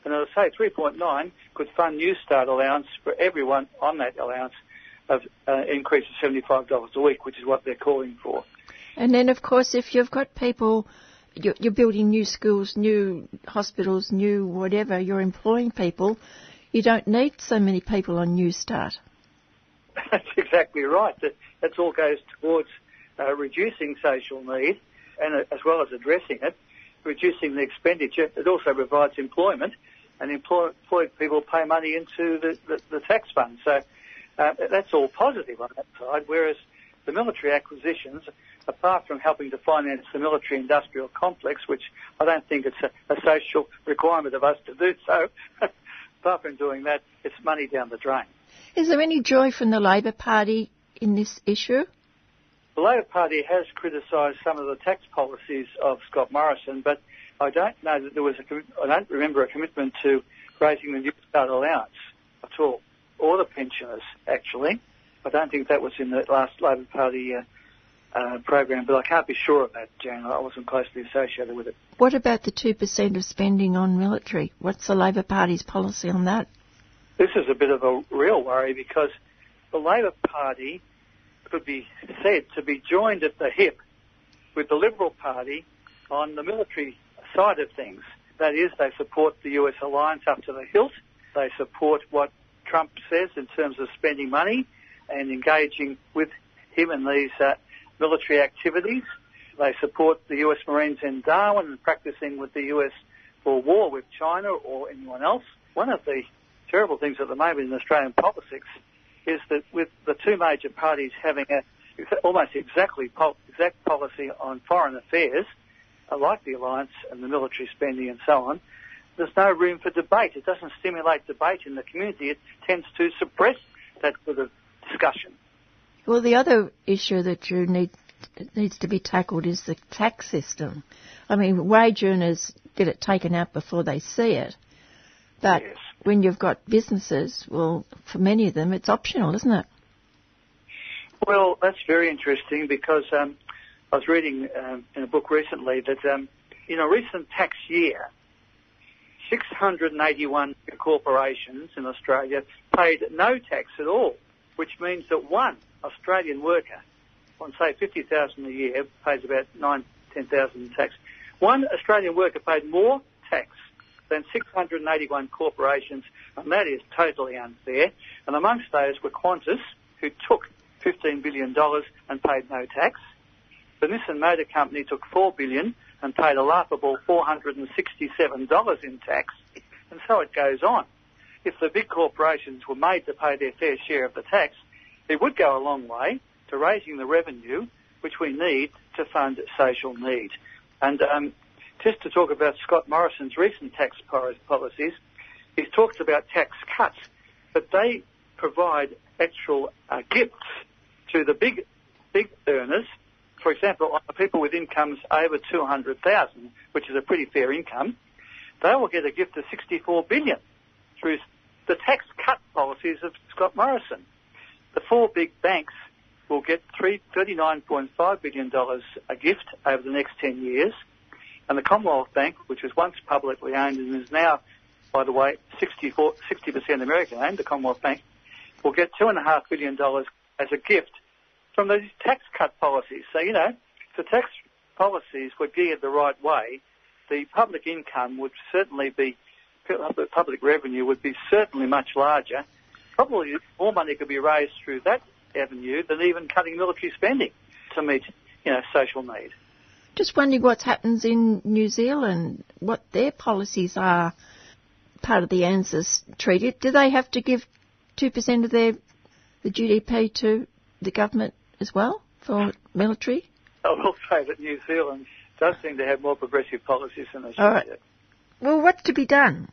And as I say, 3.9 could fund New Start allowance for everyone on that allowance of uh, increase of $75 a week, which is what they're calling for. And then, of course, if you've got people, you're, you're building new schools, new hospitals, new whatever, you're employing people, you don't need so many people on Newstart. That's exactly right. That, that all goes towards uh, reducing social need and uh, as well as addressing it, reducing the expenditure. It also provides employment and employ, employed people pay money into the, the, the tax fund. So uh, that's all positive on that side, whereas the military acquisitions, apart from helping to finance the military industrial complex, which I don't think it's a, a social requirement of us to do so, apart from doing that, it's money down the drain. Is there any joy from the Labor Party in this issue? The Labor Party has criticised some of the tax policies of Scott Morrison, but I don't know that there was a. I don't remember a commitment to raising the New Start allowance at all, or the pensioners actually. I don't think that was in the last Labor Party uh, uh, program, but I can't be sure of that, Jan. I wasn't closely associated with it. What about the 2% of spending on military? What's the Labor Party's policy on that? This is a bit of a real worry because the Labor Party could be said to be joined at the hip with the Liberal Party on the military side of things. That is, they support the US alliance up to the hilt. They support what Trump says in terms of spending money and engaging with him in these uh, military activities. They support the US Marines in Darwin and practicing with the US for war with China or anyone else. One of the terrible things at the moment in Australian politics is that with the two major parties having a almost exactly exact policy on foreign affairs, uh, like the alliance and the military spending and so on, there's no room for debate. It doesn't stimulate debate in the community. It tends to suppress that sort of discussion. Well, the other issue that you need needs to be tackled is the tax system. I mean, wage earners get it taken out before they see it, but yes. When you've got businesses, well, for many of them, it's optional, isn't it? Well, that's very interesting because um, I was reading um, in a book recently that um, in a recent tax year, 681 corporations in Australia paid no tax at all, which means that one Australian worker on say 50,000 a year pays about 9, 10,000 in tax. One Australian worker paid more tax than 681 corporations, and that is totally unfair. And amongst those were Qantas, who took $15 billion and paid no tax. The Nissan Motor Company took 4 billion and paid a laughable $467 in tax. And so it goes on. If the big corporations were made to pay their fair share of the tax, it would go a long way to raising the revenue which we need to fund social need. And um, just to talk about Scott Morrison's recent tax policies, he's talked about tax cuts, but they provide actual uh, gifts to the big big earners. For example, people with incomes over 200,000, which is a pretty fair income, they will get a gift of 64 billion through the tax cut policies of Scott Morrison. The four big banks will get $39.5 billion a gift over the next 10 years. And the Commonwealth Bank, which was once publicly owned and is now, by the way, 64, 60% American owned, the Commonwealth Bank, will get $2.5 billion as a gift from these tax cut policies. So, you know, if the tax policies were geared the right way, the public income would certainly be, the public revenue would be certainly much larger. Probably more money could be raised through that avenue than even cutting military spending to meet, you know, social need. Just wondering what happens in New Zealand, what their policies are part of the ANZUS treaty. Do they have to give 2% of their the GDP to the government as well for military? I will say that New Zealand does seem to have more progressive policies than Australia. All right. Well, what's to be done?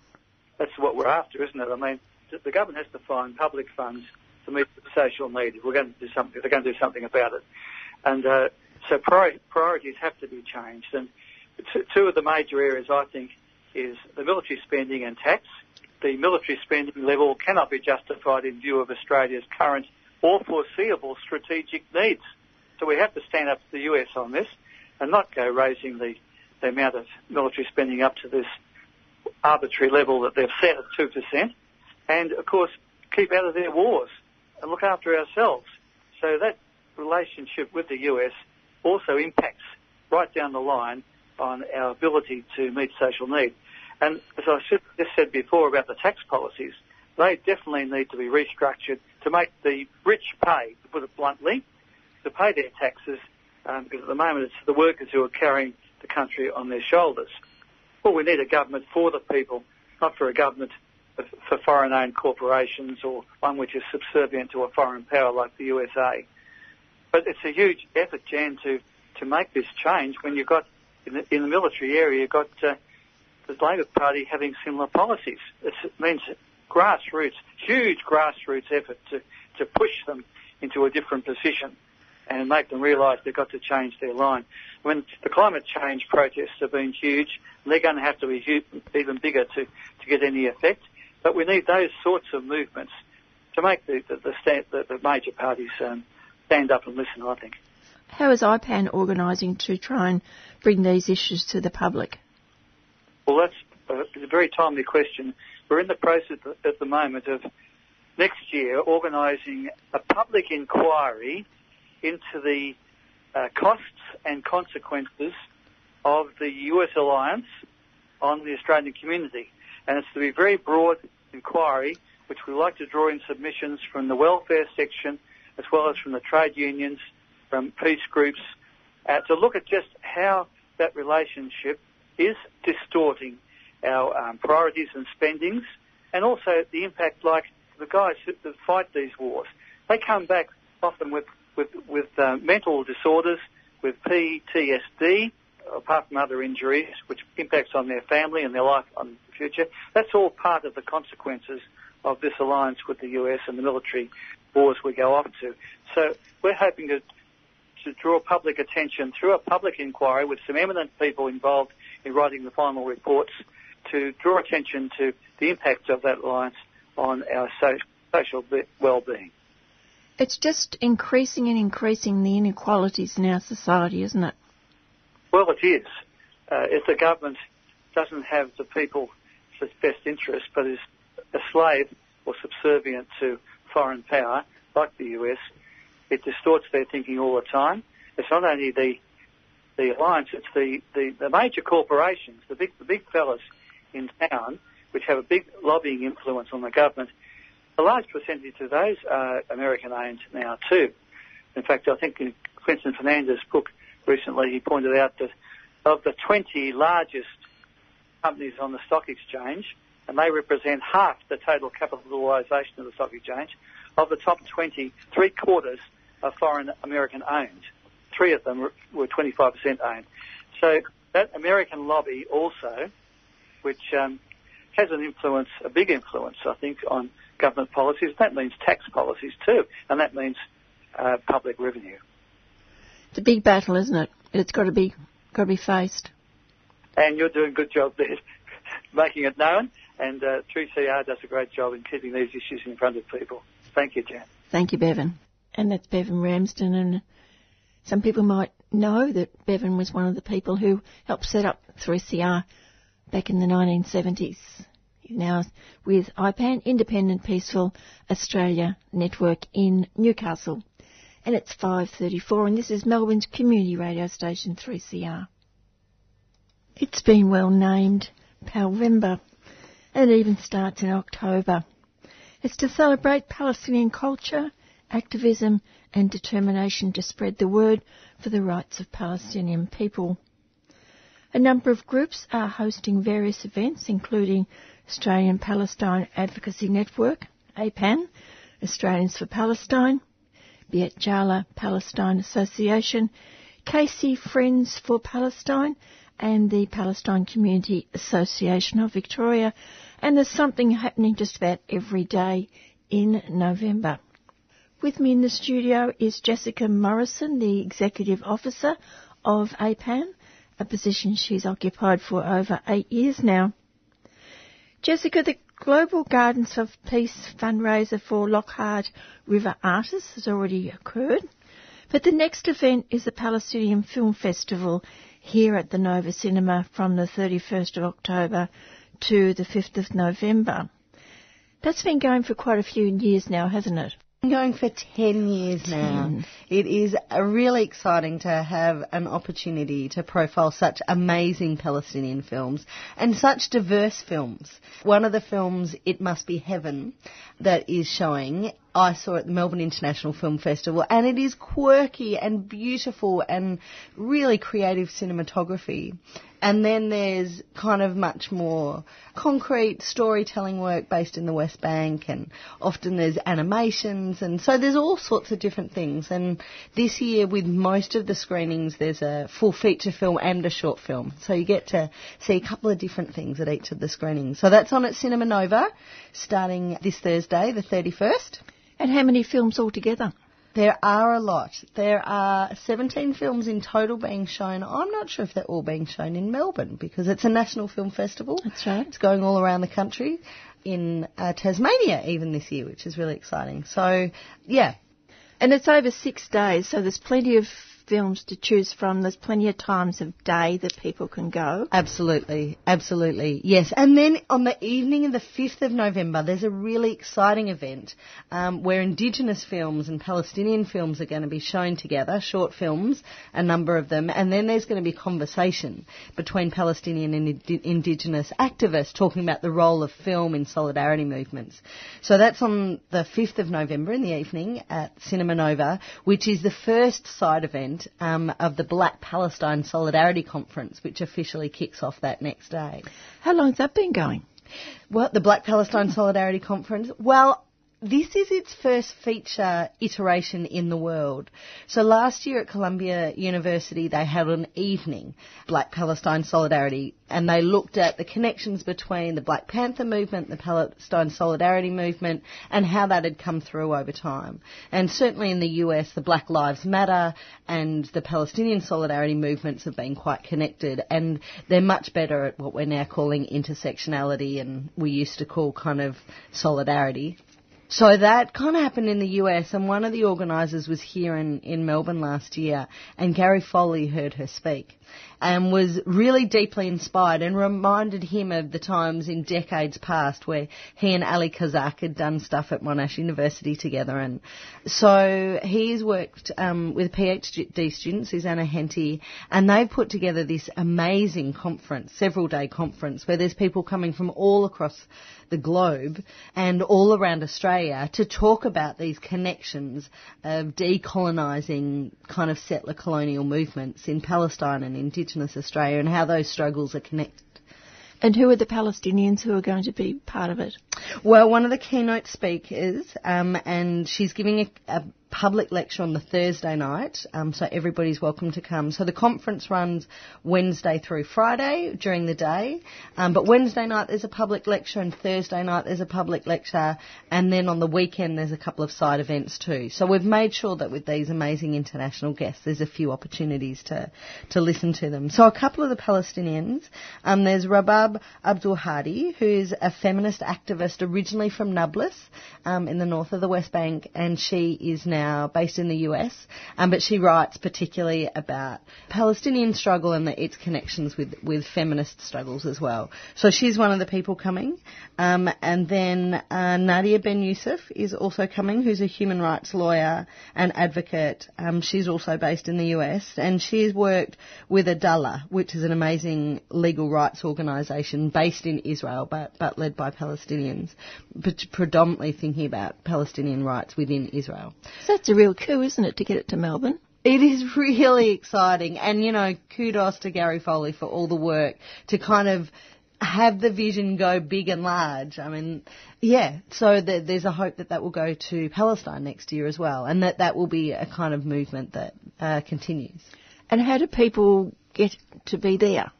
That's what we're after, isn't it? I mean, the government has to find public funds to meet the social need. We're going to do something, they're going to do something about it. And uh, so priori- priorities have to be changed. And two of the major areas, I think, is the military spending and tax. The military spending level cannot be justified in view of Australia's current or foreseeable strategic needs. So we have to stand up to the US on this and not go raising the, the amount of military spending up to this arbitrary level that they've set at 2%, and of course keep out of their wars and look after ourselves. So that relationship with the US also impacts right down the line on our ability to meet social need. And as I just said before about the tax policies, they definitely need to be restructured to make the rich pay, to put it bluntly, to pay their taxes, um, because at the moment it's the workers who are carrying the country on their shoulders. Well, we need a government for the people, not for a government for foreign-owned corporations or one which is subservient to a foreign power like the USA. But it's a huge effort, Jan, to, to make this change when you've got, in the, in the military area, you've got uh, the Labor Party having similar policies. It's, it means grassroots, huge grassroots effort to, to push them into a different position and make them realise they've got to change their line. When the climate change protests have been huge, they're going to have to be huge, even bigger to, to get any effect. But we need those sorts of movements to make the, the, the, stand, the, the major parties um, stand up and listen, I think. How is IPAN organising to try and bring these issues to the public? Well, that's a, a very timely question. We're in the process at the moment of next year organising a public inquiry into the uh, costs and consequences of the US alliance on the Australian community. And it's to be a very broad inquiry, which we like to draw in submissions from the welfare section, as well as from the trade unions, from peace groups, uh, to look at just how that relationship is distorting our um, priorities and spendings, and also the impact, like the guys that fight these wars, they come back often with with with uh, mental disorders, with PTSD, apart from other injuries, which impacts on their family and their life on the future. That's all part of the consequences of this alliance with the US and the military wars we go off to. So we're hoping to to draw public attention through a public inquiry with some eminent people involved in writing the final reports to draw attention to the impact of that alliance on our social well-being. It's just increasing and increasing the inequalities in our society, isn't it? Well, it is. Uh, if the government doesn't have the people's best interest, but is a slave or subservient to foreign power, like the US, it distorts their thinking all the time. It's not only the the alliance, it's the, the, the major corporations, the big the big fellas in town, which have a big lobbying influence on the government, a large percentage of those are American owned now too. In fact, I think in Clinton Fernandes's book recently, he pointed out that of the 20 largest companies on the stock exchange, and they represent half the total capitalisation of the stock exchange, of the top 20, three quarters are foreign American owned. Three of them were 25% owned. So that American lobby also, which um, has an influence, a big influence, I think, on government policies. That means tax policies too, and that means uh, public revenue. It's a big battle, isn't it? It's got to be got to be faced. And you're doing a good job there, making it known. And uh, 3CR does a great job in keeping these issues in front of people. Thank you, Jan. Thank you, Bevan. And that's Bevan Ramsden. And some people might know that Bevan was one of the people who helped set up 3CR back in the 1970s now with IPAN, Independent Peaceful Australia Network in Newcastle. And it's 5.34 and this is Melbourne's community radio station 3CR. It's been well named Palvember and even starts in October. It's to celebrate Palestinian culture, activism and determination to spread the word for the rights of Palestinian people. A number of groups are hosting various events, including Australian Palestine Advocacy Network, APAN, Australians for Palestine, Beit Jala Palestine Association, Casey Friends for Palestine, and the Palestine Community Association of Victoria. And there's something happening just about every day in November. With me in the studio is Jessica Morrison, the Executive Officer of APAN, a position she's occupied for over eight years now. Jessica, the Global Gardens of Peace fundraiser for Lockhart River Artists has already occurred, but the next event is the Palestinian Film Festival here at the Nova Cinema from the 31st of October to the 5th of November. That's been going for quite a few years now, hasn't it? Been going for 10 years now. It is uh, really exciting to have an opportunity to profile such amazing Palestinian films and such diverse films. One of the films, It Must Be Heaven, that is showing, I saw at the Melbourne International Film Festival, and it is quirky and beautiful and really creative cinematography. And then there's kind of much more concrete storytelling work based in the West Bank, and often there's animations, and so there's all sorts of different things. And this year, with most of the screenings, there's a full feature film and a short film, so you get to see a couple of different things at each of the screenings. So that's on at Cinema Nova, starting this Thursday, the 31st. And how many films altogether? There are a lot. There are 17 films in total being shown. I'm not sure if they're all being shown in Melbourne because it's a national film festival. That's right. It's going all around the country, in uh, Tasmania even this year, which is really exciting. So, yeah. And it's over six days, so there's plenty of films to choose from. There's plenty of times of day that people can go. Absolutely, absolutely, yes. And then on the evening of the 5th of November, there's a really exciting event um, where Indigenous films and Palestinian films are going to be shown together, short films, a number of them, and then there's going to be conversation between Palestinian and Indi- Indigenous activists talking about the role of film in solidarity movements. So that's on the 5th of November in the evening at Cinema Nova, which is the first side event um, of the Black Palestine Solidarity Conference, which officially kicks off that next day. How long has that been going? Well, the Black Palestine Solidarity Conference. Well, this is its first feature iteration in the world. So last year at Columbia University, they had an evening, Black Palestine Solidarity, and they looked at the connections between the Black Panther movement, the Palestine Solidarity movement, and how that had come through over time. And certainly in the US, the Black Lives Matter and the Palestinian Solidarity movements have been quite connected, and they're much better at what we're now calling intersectionality, and we used to call kind of solidarity. So that kind of happened in the US, and one of the organisers was here in, in Melbourne last year, and Gary Foley heard her speak and was really deeply inspired and reminded him of the times in decades past where he and Ali Kazak had done stuff at Monash University together. And so he's worked um, with PhD students, Susanna Henty, and they've put together this amazing conference, several day conference, where there's people coming from all across the globe and all around Australia to talk about these connections of decolonising kind of settler colonial movements in Palestine and Indigenous Australia and how those struggles are connected. And who are the Palestinians who are going to be part of it? Well, one of the keynote speakers, um, and she's giving a, a public lecture on the Thursday night, um, so everybody's welcome to come. So the conference runs Wednesday through Friday during the day, um, but Wednesday night there's a public lecture and Thursday night there's a public lecture, and then on the weekend there's a couple of side events too. So we've made sure that with these amazing international guests, there's a few opportunities to to listen to them. So a couple of the Palestinians, um, there's Rabab Abdul Hadi, who's a feminist activist originally from Nablus um, in the north of the West Bank, and she is now based in the US, um, but she writes particularly about Palestinian struggle and the, its connections with, with feminist struggles as well. So she's one of the people coming. Um, and then uh, Nadia Ben Youssef is also coming, who's a human rights lawyer and advocate. Um, she's also based in the US, and she's worked with Adalah, which is an amazing legal rights organisation based in Israel, but, but led by Palestinians, predominantly thinking about Palestinian rights within Israel. That's a real coup, isn't it, to get it to Melbourne? It is really exciting, and you know, kudos to Gary Foley for all the work to kind of have the vision go big and large. I mean, yeah, so the, there's a hope that that will go to Palestine next year as well, and that that will be a kind of movement that uh, continues. And how do people get to be there?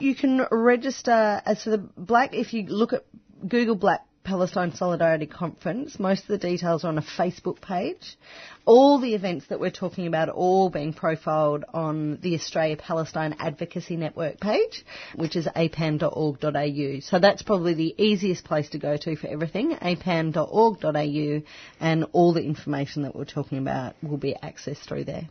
You can register as for the black, if you look at Google Black Palestine Solidarity Conference. Most of the details are on a Facebook page. All the events that we're talking about are all being profiled on the Australia Palestine Advocacy Network page, which is apan.org.au. So that's probably the easiest place to go to for everything, apan.org.au, and all the information that we're talking about will be accessed through there.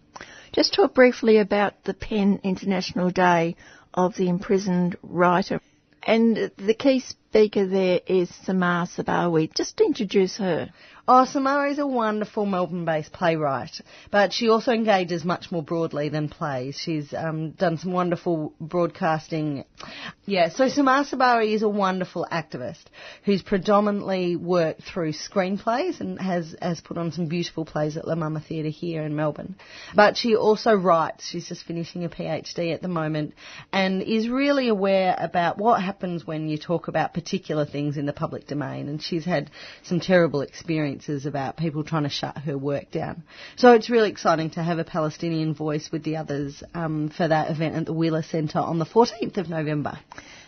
Just talk briefly about the PEN International Day of the Imprisoned Writer And the key speaker there is Samar Sabawi. Just introduce her. Oh, Samara is a wonderful Melbourne-based playwright, but she also engages much more broadly than plays. She's um, done some wonderful broadcasting. Yeah, so Samara Sabawi is a wonderful activist who's predominantly worked through screenplays and has, has put on some beautiful plays at La Mama Theatre here in Melbourne. But she also writes. She's just finishing a PhD at the moment and is really aware about what happens when you talk about particular things in the public domain. And she's had some terrible experience about people trying to shut her work down. So it's really exciting to have a Palestinian voice with the others um, for that event at the Wheeler Centre on the 14th of November.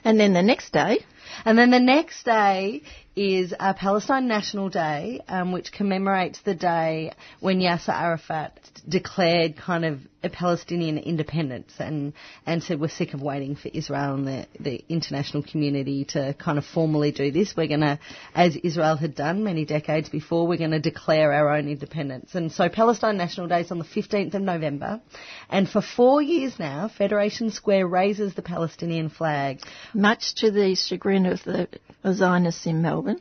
And then the next day? And then the next day is a Palestine National Day, um, which commemorates the day when Yasser Arafat declared kind of a Palestinian independence and, and said we're sick of waiting for Israel and the, the international community to kind of formally do this. We're going to, as Israel had done many decades before, we're going to declare our own independence. And so Palestine National Day is on the 15th of November. And for four years now, Federation Square raises the Palestinian flag. Much to the chagrin of the Zionists in Melbourne.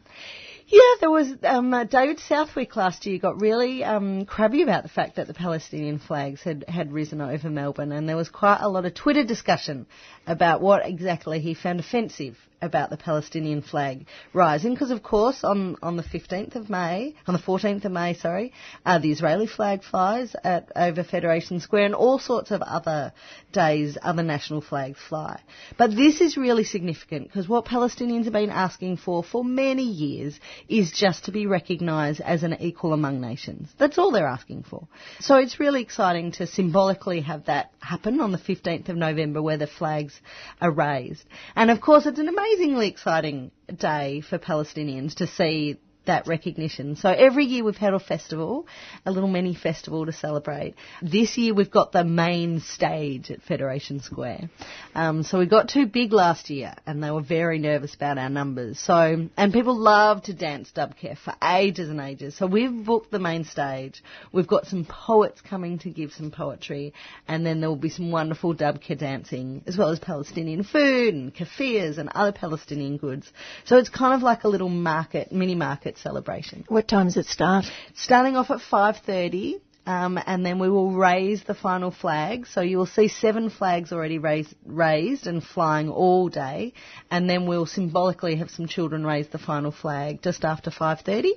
Yeah, there was um, uh, David Southwick last year got really um, crabby about the fact that the Palestinian flags had, had risen over Melbourne, and there was quite a lot of Twitter discussion about what exactly he found offensive about the Palestinian flag rising, because of course on, on the 15th of May, on the 14th of May, sorry, uh, the Israeli flag flies at over Federation Square, and all sorts of other days, other national flags fly. But this is really significant because what Palestinians have been asking for for many years is just to be recognised as an equal among nations. That's all they're asking for. So it's really exciting to symbolically have that happen on the 15th of November where the flags are raised. And of course, it's an amazingly exciting day for Palestinians to see that recognition. So every year we've had a festival, a little mini festival to celebrate. This year we've got the main stage at Federation Square. Um, so we got too big last year and they were very nervous about our numbers. So, and people love to dance dabke for ages and ages. So we've booked the main stage. We've got some poets coming to give some poetry and then there will be some wonderful dabke dancing as well as Palestinian food and keffiyehs and other Palestinian goods. So it's kind of like a little market, mini market celebration. What time does it start? Starting off at 5.30. Um, and then we will raise the final flag. So you will see seven flags already raised, raised and flying all day, and then we'll symbolically have some children raise the final flag just after 5:30,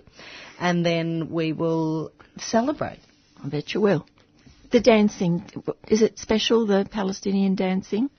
and then we will celebrate. I bet you will. The dancing is it special? The Palestinian dancing?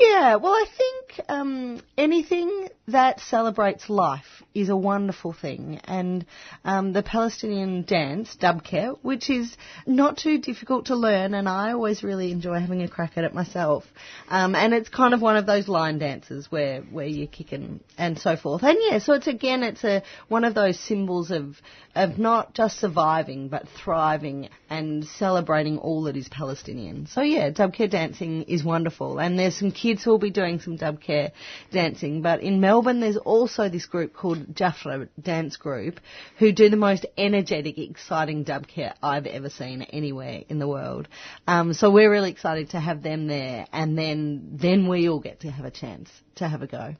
Yeah, well, I think um, anything that celebrates life is a wonderful thing, and um, the Palestinian dance, dabke, which is not too difficult to learn, and I always really enjoy having a crack at it myself. Um, and it's kind of one of those line dances where where you're kicking and so forth. And yeah, so it's again, it's a one of those symbols of of not just surviving but thriving and celebrating all that is Palestinian. So yeah, dabke dancing is wonderful, and there's some kids who will be doing some dabke dancing. But in Melbourne, there's also this group called Jafra Dance Group who do the most energetic, exciting dabke I've ever seen anywhere in the world. Um, so we're really excited to have them there, and then then we all get to have a chance to have a go.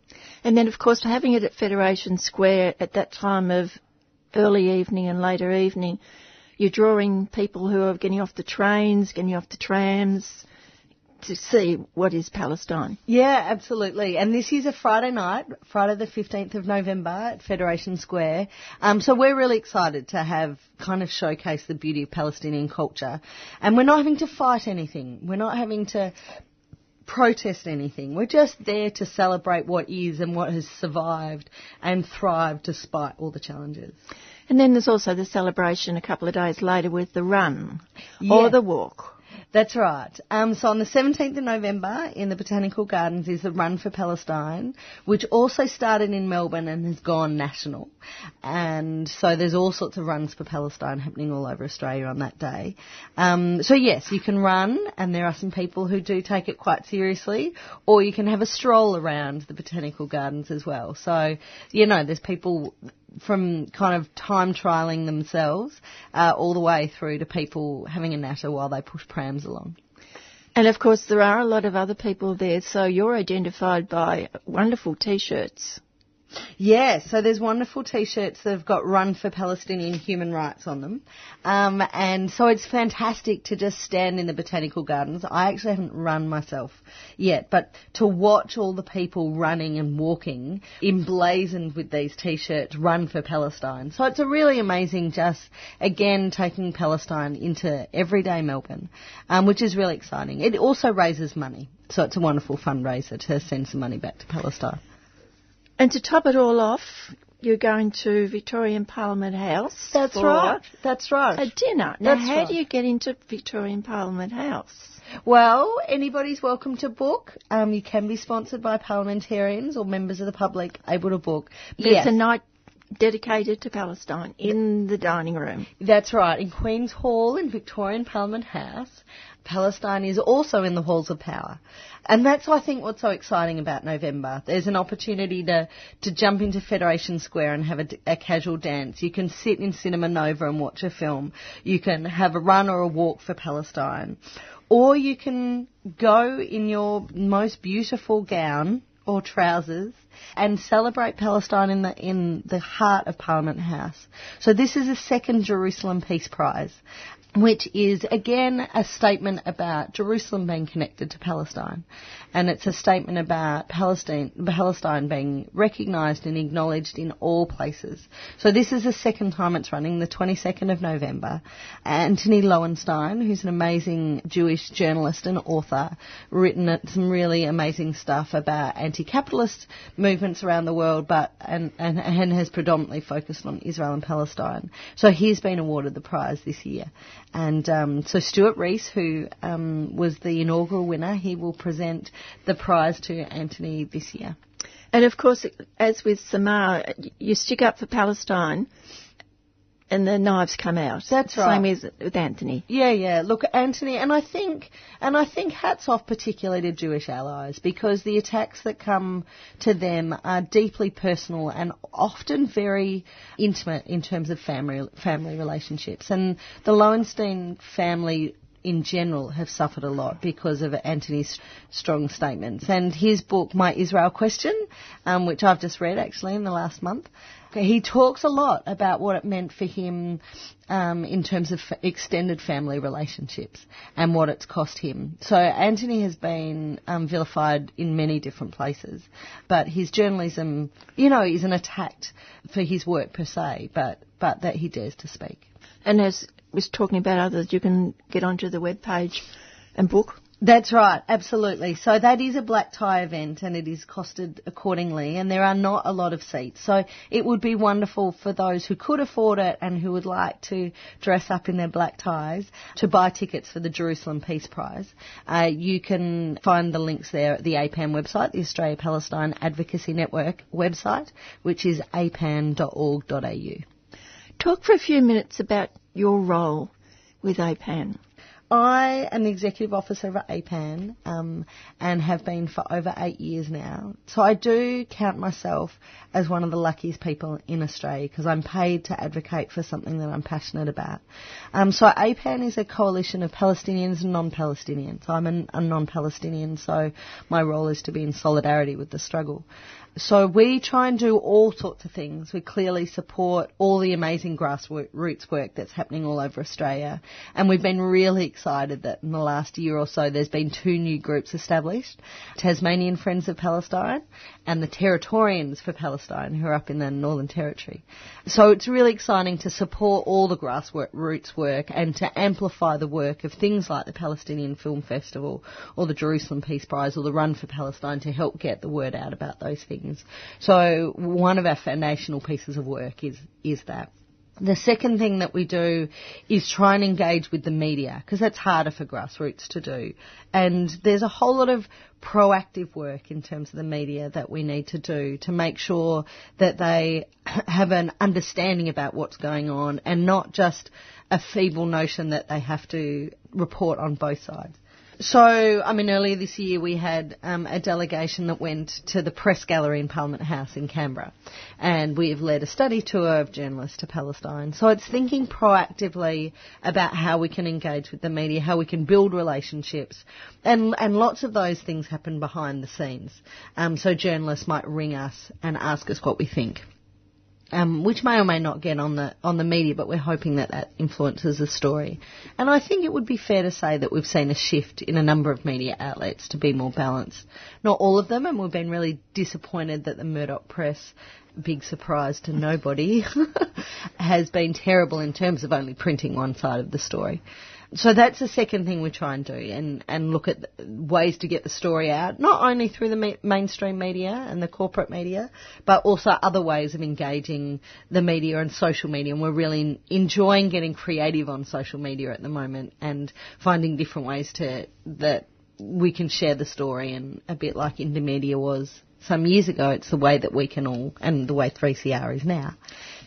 And then, of course, having it at Federation Square at that time of early evening and later evening, you're drawing people who are getting off the trains, getting off the trams, to see what is Palestine. Yeah, absolutely. And this is a Friday night, Friday the 15th of November at Federation Square. Um, so we're really excited to have kind of showcase the beauty of Palestinian culture. And we're not having to fight anything. We're not having to protest anything. We're just there to celebrate what is and what has survived and thrived despite all the challenges. And then there's also the celebration a couple of days later with the run yeah. or the walk. That's right. Um, so on the 17th of November in the Botanical Gardens is the Run for Palestine, which also started in Melbourne and has gone national. And so there's all sorts of runs for Palestine happening all over Australia on that day. Um, so yes, you can run, and there are some people who do take it quite seriously, or you can have a stroll around the Botanical Gardens as well. So, you know, there's people from kind of time trialing themselves uh, all the way through to people having a natter while they push prams along. And of course, there are a lot of other people there, so you're identified by wonderful T-shirts. Yeah, so there's wonderful T-shirts that have got "Run for Palestinian Human Rights" on them, um, and so it's fantastic to just stand in the botanical gardens. I actually haven't run myself yet, but to watch all the people running and walking emblazoned with these T-shirts, "Run for Palestine." So it's a really amazing, just again taking Palestine into everyday Melbourne, um, which is really exciting. It also raises money, so it's a wonderful fundraiser to send some money back to Palestine. And to top it all off, you're going to Victorian Parliament House. That's right. That's right. A dinner. Now, That's how right. do you get into Victorian Parliament House? Well, anybody's welcome to book. Um, you can be sponsored by parliamentarians or members of the public able to book. There's Yes. a night dedicated to Palestine in the dining room. That's right. In Queen's Hall in Victorian Parliament House, Palestine is also in the halls of power. And that's, I think, what's so exciting about November. There's an opportunity to, to jump into Federation Square and have a, a casual dance. You can sit in Cinema Nova and watch a film. You can have a run or a walk for Palestine. Or you can go in your most beautiful gown or trousers and celebrate Palestine in the in the heart of Parliament House. So this is a second Jerusalem Peace Prize, which is again a statement about Jerusalem being connected to Palestine, and it's a statement about Palestine Palestine being recognised and acknowledged in all places. So this is the second time it's running, the 22nd of November. Antony Loewenstein, who's an amazing Jewish journalist and author, written some really amazing stuff about anti-capitalist movements around the world, but and, and, and has predominantly focused on Israel and Palestine. So he's been awarded the prize this year. And um, so Stuart Rees, who um, was the inaugural winner, he will present the prize to Antony this year. And of course, as with Samar, you stick up for Palestine and the knives come out. That's Same right. Same as with Antony. Yeah, yeah. Look, Antony, and I think, and I think hats off particularly to Jewish allies because the attacks that come to them are deeply personal and often very intimate in terms of family family relationships. And the Loewenstein family in general have suffered a lot because of Antony's strong statements. And his book, My Israel Question, um, which I've just read actually in the last month, he talks a lot about what it meant for him um, in terms of extended family relationships and what it's cost him. So Anthony has been um, vilified in many different places, but his journalism, you know, isn't attacked for his work per se, but but that he dares to speak. And as was talking about others, you can get onto the web page and book. That's right, absolutely. So that is a black tie event and it is costed accordingly and there are not a lot of seats. So it would be wonderful for those who could afford it and who would like to dress up in their black ties to buy tickets for the Jerusalem Peace Prize. Uh, you can find the links there at the APAN website, the Australia Palestine Advocacy Network website, which is apan.org.au. Talk for a few minutes about your role with APAN. I am the executive officer of APAN um, and have been for over eight years now. So I do count myself as one of the luckiest people in Australia because I'm paid to advocate for something that I'm passionate about. Um, so APAN is a coalition of Palestinians and non-Palestinians. I'm an, a non-Palestinian, so my role is to be in solidarity with the struggle. So we try and do all sorts of things. We clearly support all the amazing grassroots work that's happening all over Australia. And we've been really excited that in the last year or so there's been two new groups established. Tasmanian Friends of Palestine and the Territorians for Palestine who are up in the Northern Territory. So it's really exciting to support all the grassroots work and to amplify the work of things like the Palestinian Film Festival or the Jerusalem Peace Prize or the Run for Palestine to help get the word out about those things. So one of our foundational pieces of work is, is that. The second thing that we do is try and engage with the media because that's harder for grassroots to do. And there's a whole lot of proactive work in terms of the media that we need to do to make sure that they have an understanding about what's going on and not just a feeble notion that they have to report on both sides. So, I mean, earlier this year we had um, a delegation that went to the press gallery in Parliament House in Canberra, and we have led a study tour of journalists to Palestine. So it's thinking proactively about how we can engage with the media, how we can build relationships, and and lots of those things happen behind the scenes. Um, so journalists might ring us and ask us what we think um, which may or may not get on the on the media, but we're hoping that that influences the story. And I think it would be fair to say that we've seen a shift in a number of media outlets to be more balanced. Not all of them, and we've been really disappointed that the Murdoch press, big surprise to nobody, has been terrible in terms of only printing one side of the story. So that's the second thing we try and do, and, and look at ways to get the story out, not only through the ma- mainstream media and the corporate media, but also other ways of engaging the media and social media. And we're really enjoying getting creative on social media at the moment and finding different ways to that we can share the story. And a bit like Indymedia was some years ago, it's the way that we can all, and the way 3CR is now,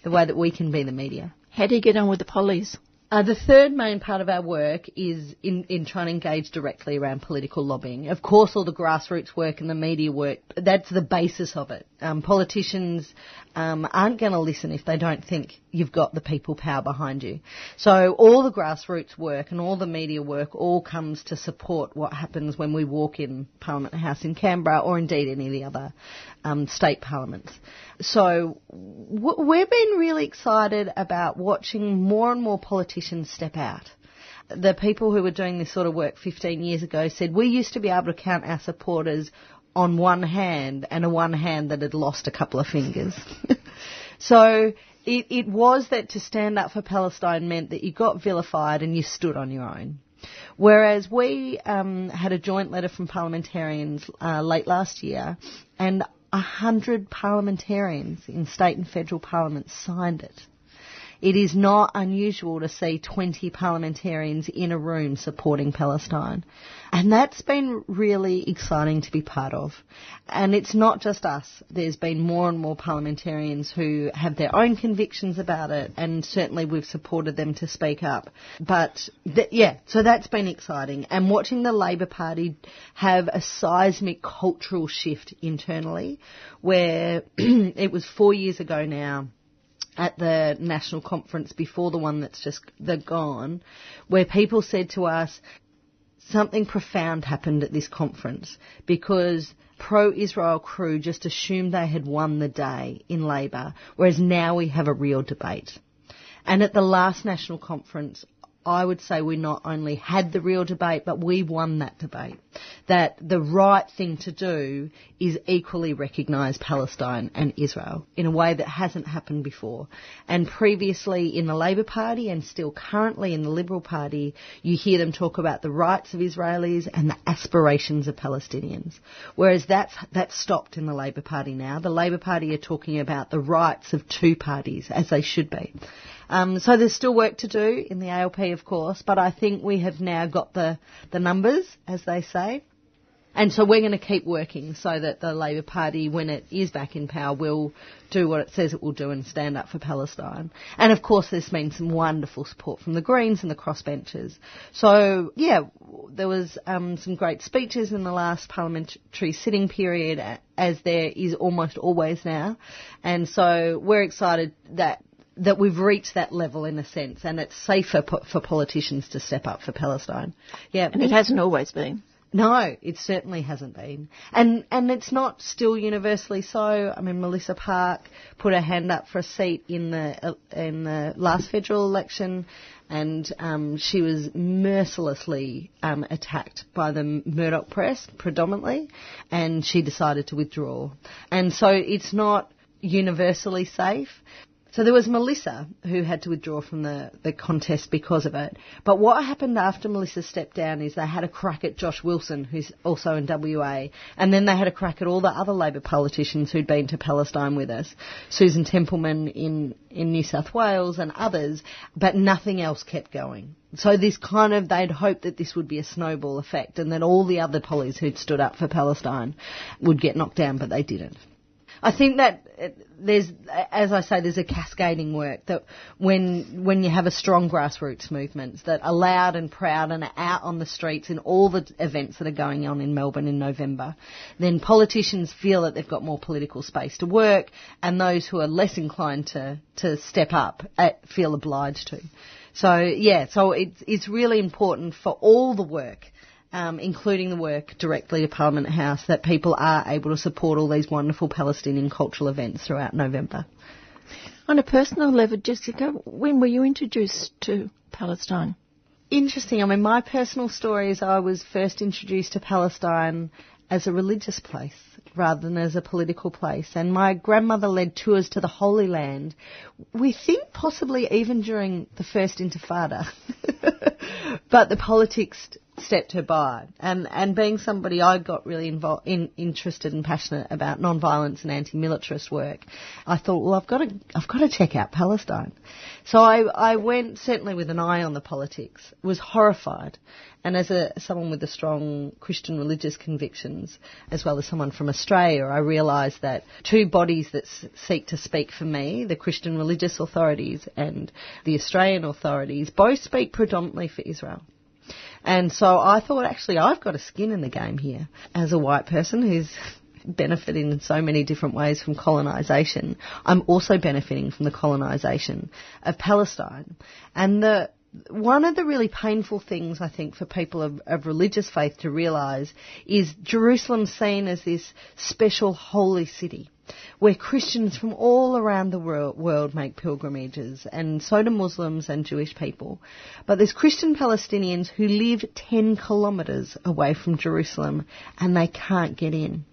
the way that we can be the media. How do you get on with the pollies? Uh, the third main part of our work is in, in trying to engage directly around political lobbying. Of course, all the grassroots work and the media work, that's the basis of it. Um, politicians um, aren't going to listen if they don't think you've got the people power behind you. So all the grassroots work and all the media work all comes to support what happens when we walk in Parliament House in Canberra or indeed any of the other um, state parliaments. So w- we've been really excited about watching more and more politicians step out. The people who were doing this sort of work 15 years ago said we used to be able to count our supporters on one hand and a one hand that had lost a couple of fingers. so it, it was that to stand up for Palestine meant that you got vilified and you stood on your own. Whereas we um, had a joint letter from parliamentarians uh, late last year, and a 100 parliamentarians in state and federal parliaments signed it. It is not unusual to see 20 parliamentarians in a room supporting Palestine. And that's been really exciting to be part of. And it's not just us. There's been more and more parliamentarians who have their own convictions about it, and certainly we've supported them to speak up. But th- yeah, so that's been exciting. And watching the Labor Party have a seismic cultural shift internally, where it was four years ago now at the national conference before the one that's just the gone, where people said to us, something profound happened at this conference because pro-Israel crew just assumed they had won the day in Labor, whereas now we have a real debate. And at the last national conference, I would say we not only had the real debate, but we won that debate. That the right thing to do is equally recognise Palestine and Israel in a way that hasn't happened before. And previously in the Labor Party and still currently in the Liberal Party, you hear them talk about the rights of Israelis and the aspirations of Palestinians. Whereas that's, that's stopped in the Labor Party now. The Labor Party are talking about the rights of two parties, as they should be. Um, so there's still work to do in the ALP, of course, but I think we have now got the, the numbers, as they say. And so we're going to keep working so that the Labor Party, when it is back in power, will do what it says it will do and stand up for Palestine. And of course, there's been some wonderful support from the Greens and the crossbenchers. So yeah, there was um, some great speeches in the last parliamentary sitting period, as there is almost always now. And so we're excited that that we've reached that level in a sense, and it's safer for politicians to step up for Palestine. Yeah, and it hasn't always been. No, it certainly hasn't been, and and it's not still universally so. I mean, Melissa Park put her hand up for a seat in the in the last federal election, and um, she was mercilessly um, attacked by the Murdoch press predominantly, and she decided to withdraw. And so it's not universally safe. So there was Melissa who had to withdraw from the, the contest because of it. But what happened after Melissa stepped down is they had a crack at Josh Wilson, who's also in WA, and then they had a crack at all the other Labor politicians who'd been to Palestine with us, Susan Templeman in, in New South Wales and others, but nothing else kept going. So this kind of, they'd hoped that this would be a snowball effect and that all the other pollies who'd stood up for Palestine would get knocked down, but they didn't. I think that uh, there's, as I say, there's a cascading work that when when you have a strong grassroots movement that are loud and proud and are out on the streets in all the events that are going on in Melbourne in November, then politicians feel that they've got more political space to work, and those who are less inclined to to step up uh, feel obliged to. So yeah, so it's it's really important for all the work um, including the work directly to Parliament House, that people are able to support all these wonderful Palestinian cultural events throughout November. On a personal level, Jessica, when were you introduced to Palestine? Interesting. I mean, my personal story is I was first introduced to Palestine as a religious place rather than as a political place. And my grandmother led tours to the Holy Land. We think possibly even during the first Intifada. but the politics stepped her by. And and being somebody I got really involved in, interested and passionate about non-violence and anti-militarist work, I thought, well, I've got to I've got to check out Palestine. So I I went certainly with an eye on the politics. Was horrified, and as a someone with a strong Christian religious convictions, as well as someone from Australia, I realised that two bodies that s- seek to speak for me, the Christian religious authorities and the Australian authorities, both speak predominantly for Israel. And so I thought, actually, I've got a skin in the game here as a white person who's benefiting in so many different ways from colonisation. I'm also benefiting from the colonisation of Palestine. And the one of the really painful things I think for people of, of religious faith to realise is Jerusalem seen as this special holy city where Christians from all around the world make pilgrimages, and so do Muslims and Jewish people. But there's Christian Palestinians who live 10 kilometres away from Jerusalem and they can't get in.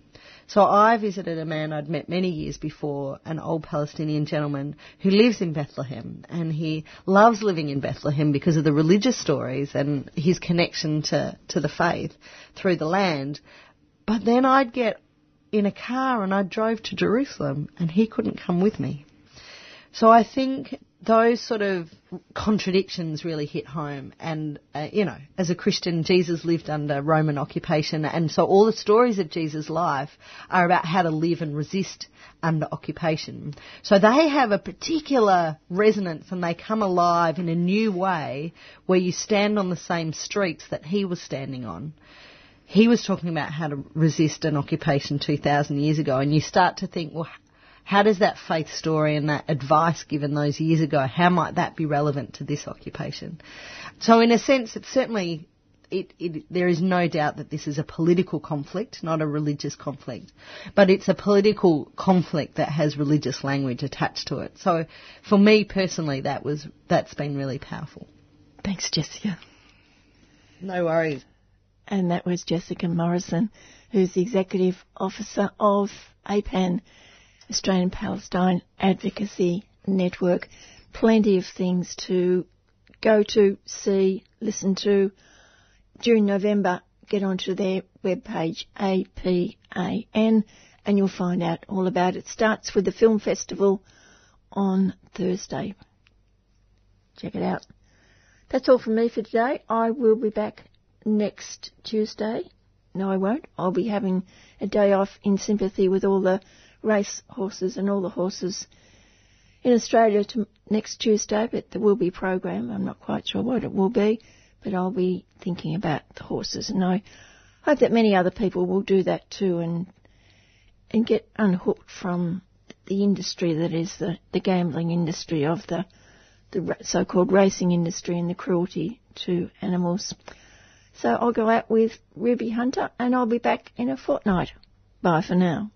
So I visited a man I'd met many years before, an old Palestinian gentleman who lives in Bethlehem, and he loves living in Bethlehem because of the religious stories and his connection to, to the faith through the land. But then I'd get in a car and I drove to Jerusalem and he couldn't come with me. So I think those sort of contradictions really hit home. And, uh, you know, as a Christian, Jesus lived under Roman occupation. And so all the stories of Jesus' life are about how to live and resist under occupation. So they have a particular resonance and they come alive in a new way where you stand on the same streets that he was standing on he was talking about how to resist an occupation 2,000 years ago, and you start to think, well, how does that faith story and that advice given those years ago, how might that be relevant to this occupation? So in a sense, it's certainly, it, it, there is no doubt that this is a political conflict, not a religious conflict. But it's a political conflict that has religious language attached to it. So for me personally, that was, that's been really powerful. Thanks, Jessica. No worries. And that was Jessica Morrison, who's the Executive Officer of APAN, Australian Palestine Advocacy Network. Plenty of things to go to, see, listen to. During November, get onto their webpage, APAN, and you'll find out all about it. Starts with the film festival on Thursday. Check it out. That's all from me for today. I will be back next Tuesday. No, I won't. I'll be having a day off in sympathy with all the race horses and all the horses in Australia to next Tuesday, but there will be a program. I'm not quite sure what it will be, but I'll be thinking about the horses, and I hope that many other people will do that too, and and get unhooked from the industry that is the, the gambling industry of the the so-called racing industry and the cruelty to animals. So I'll go out with Ruby Hunter and I'll be back in a fortnight. Bye for now.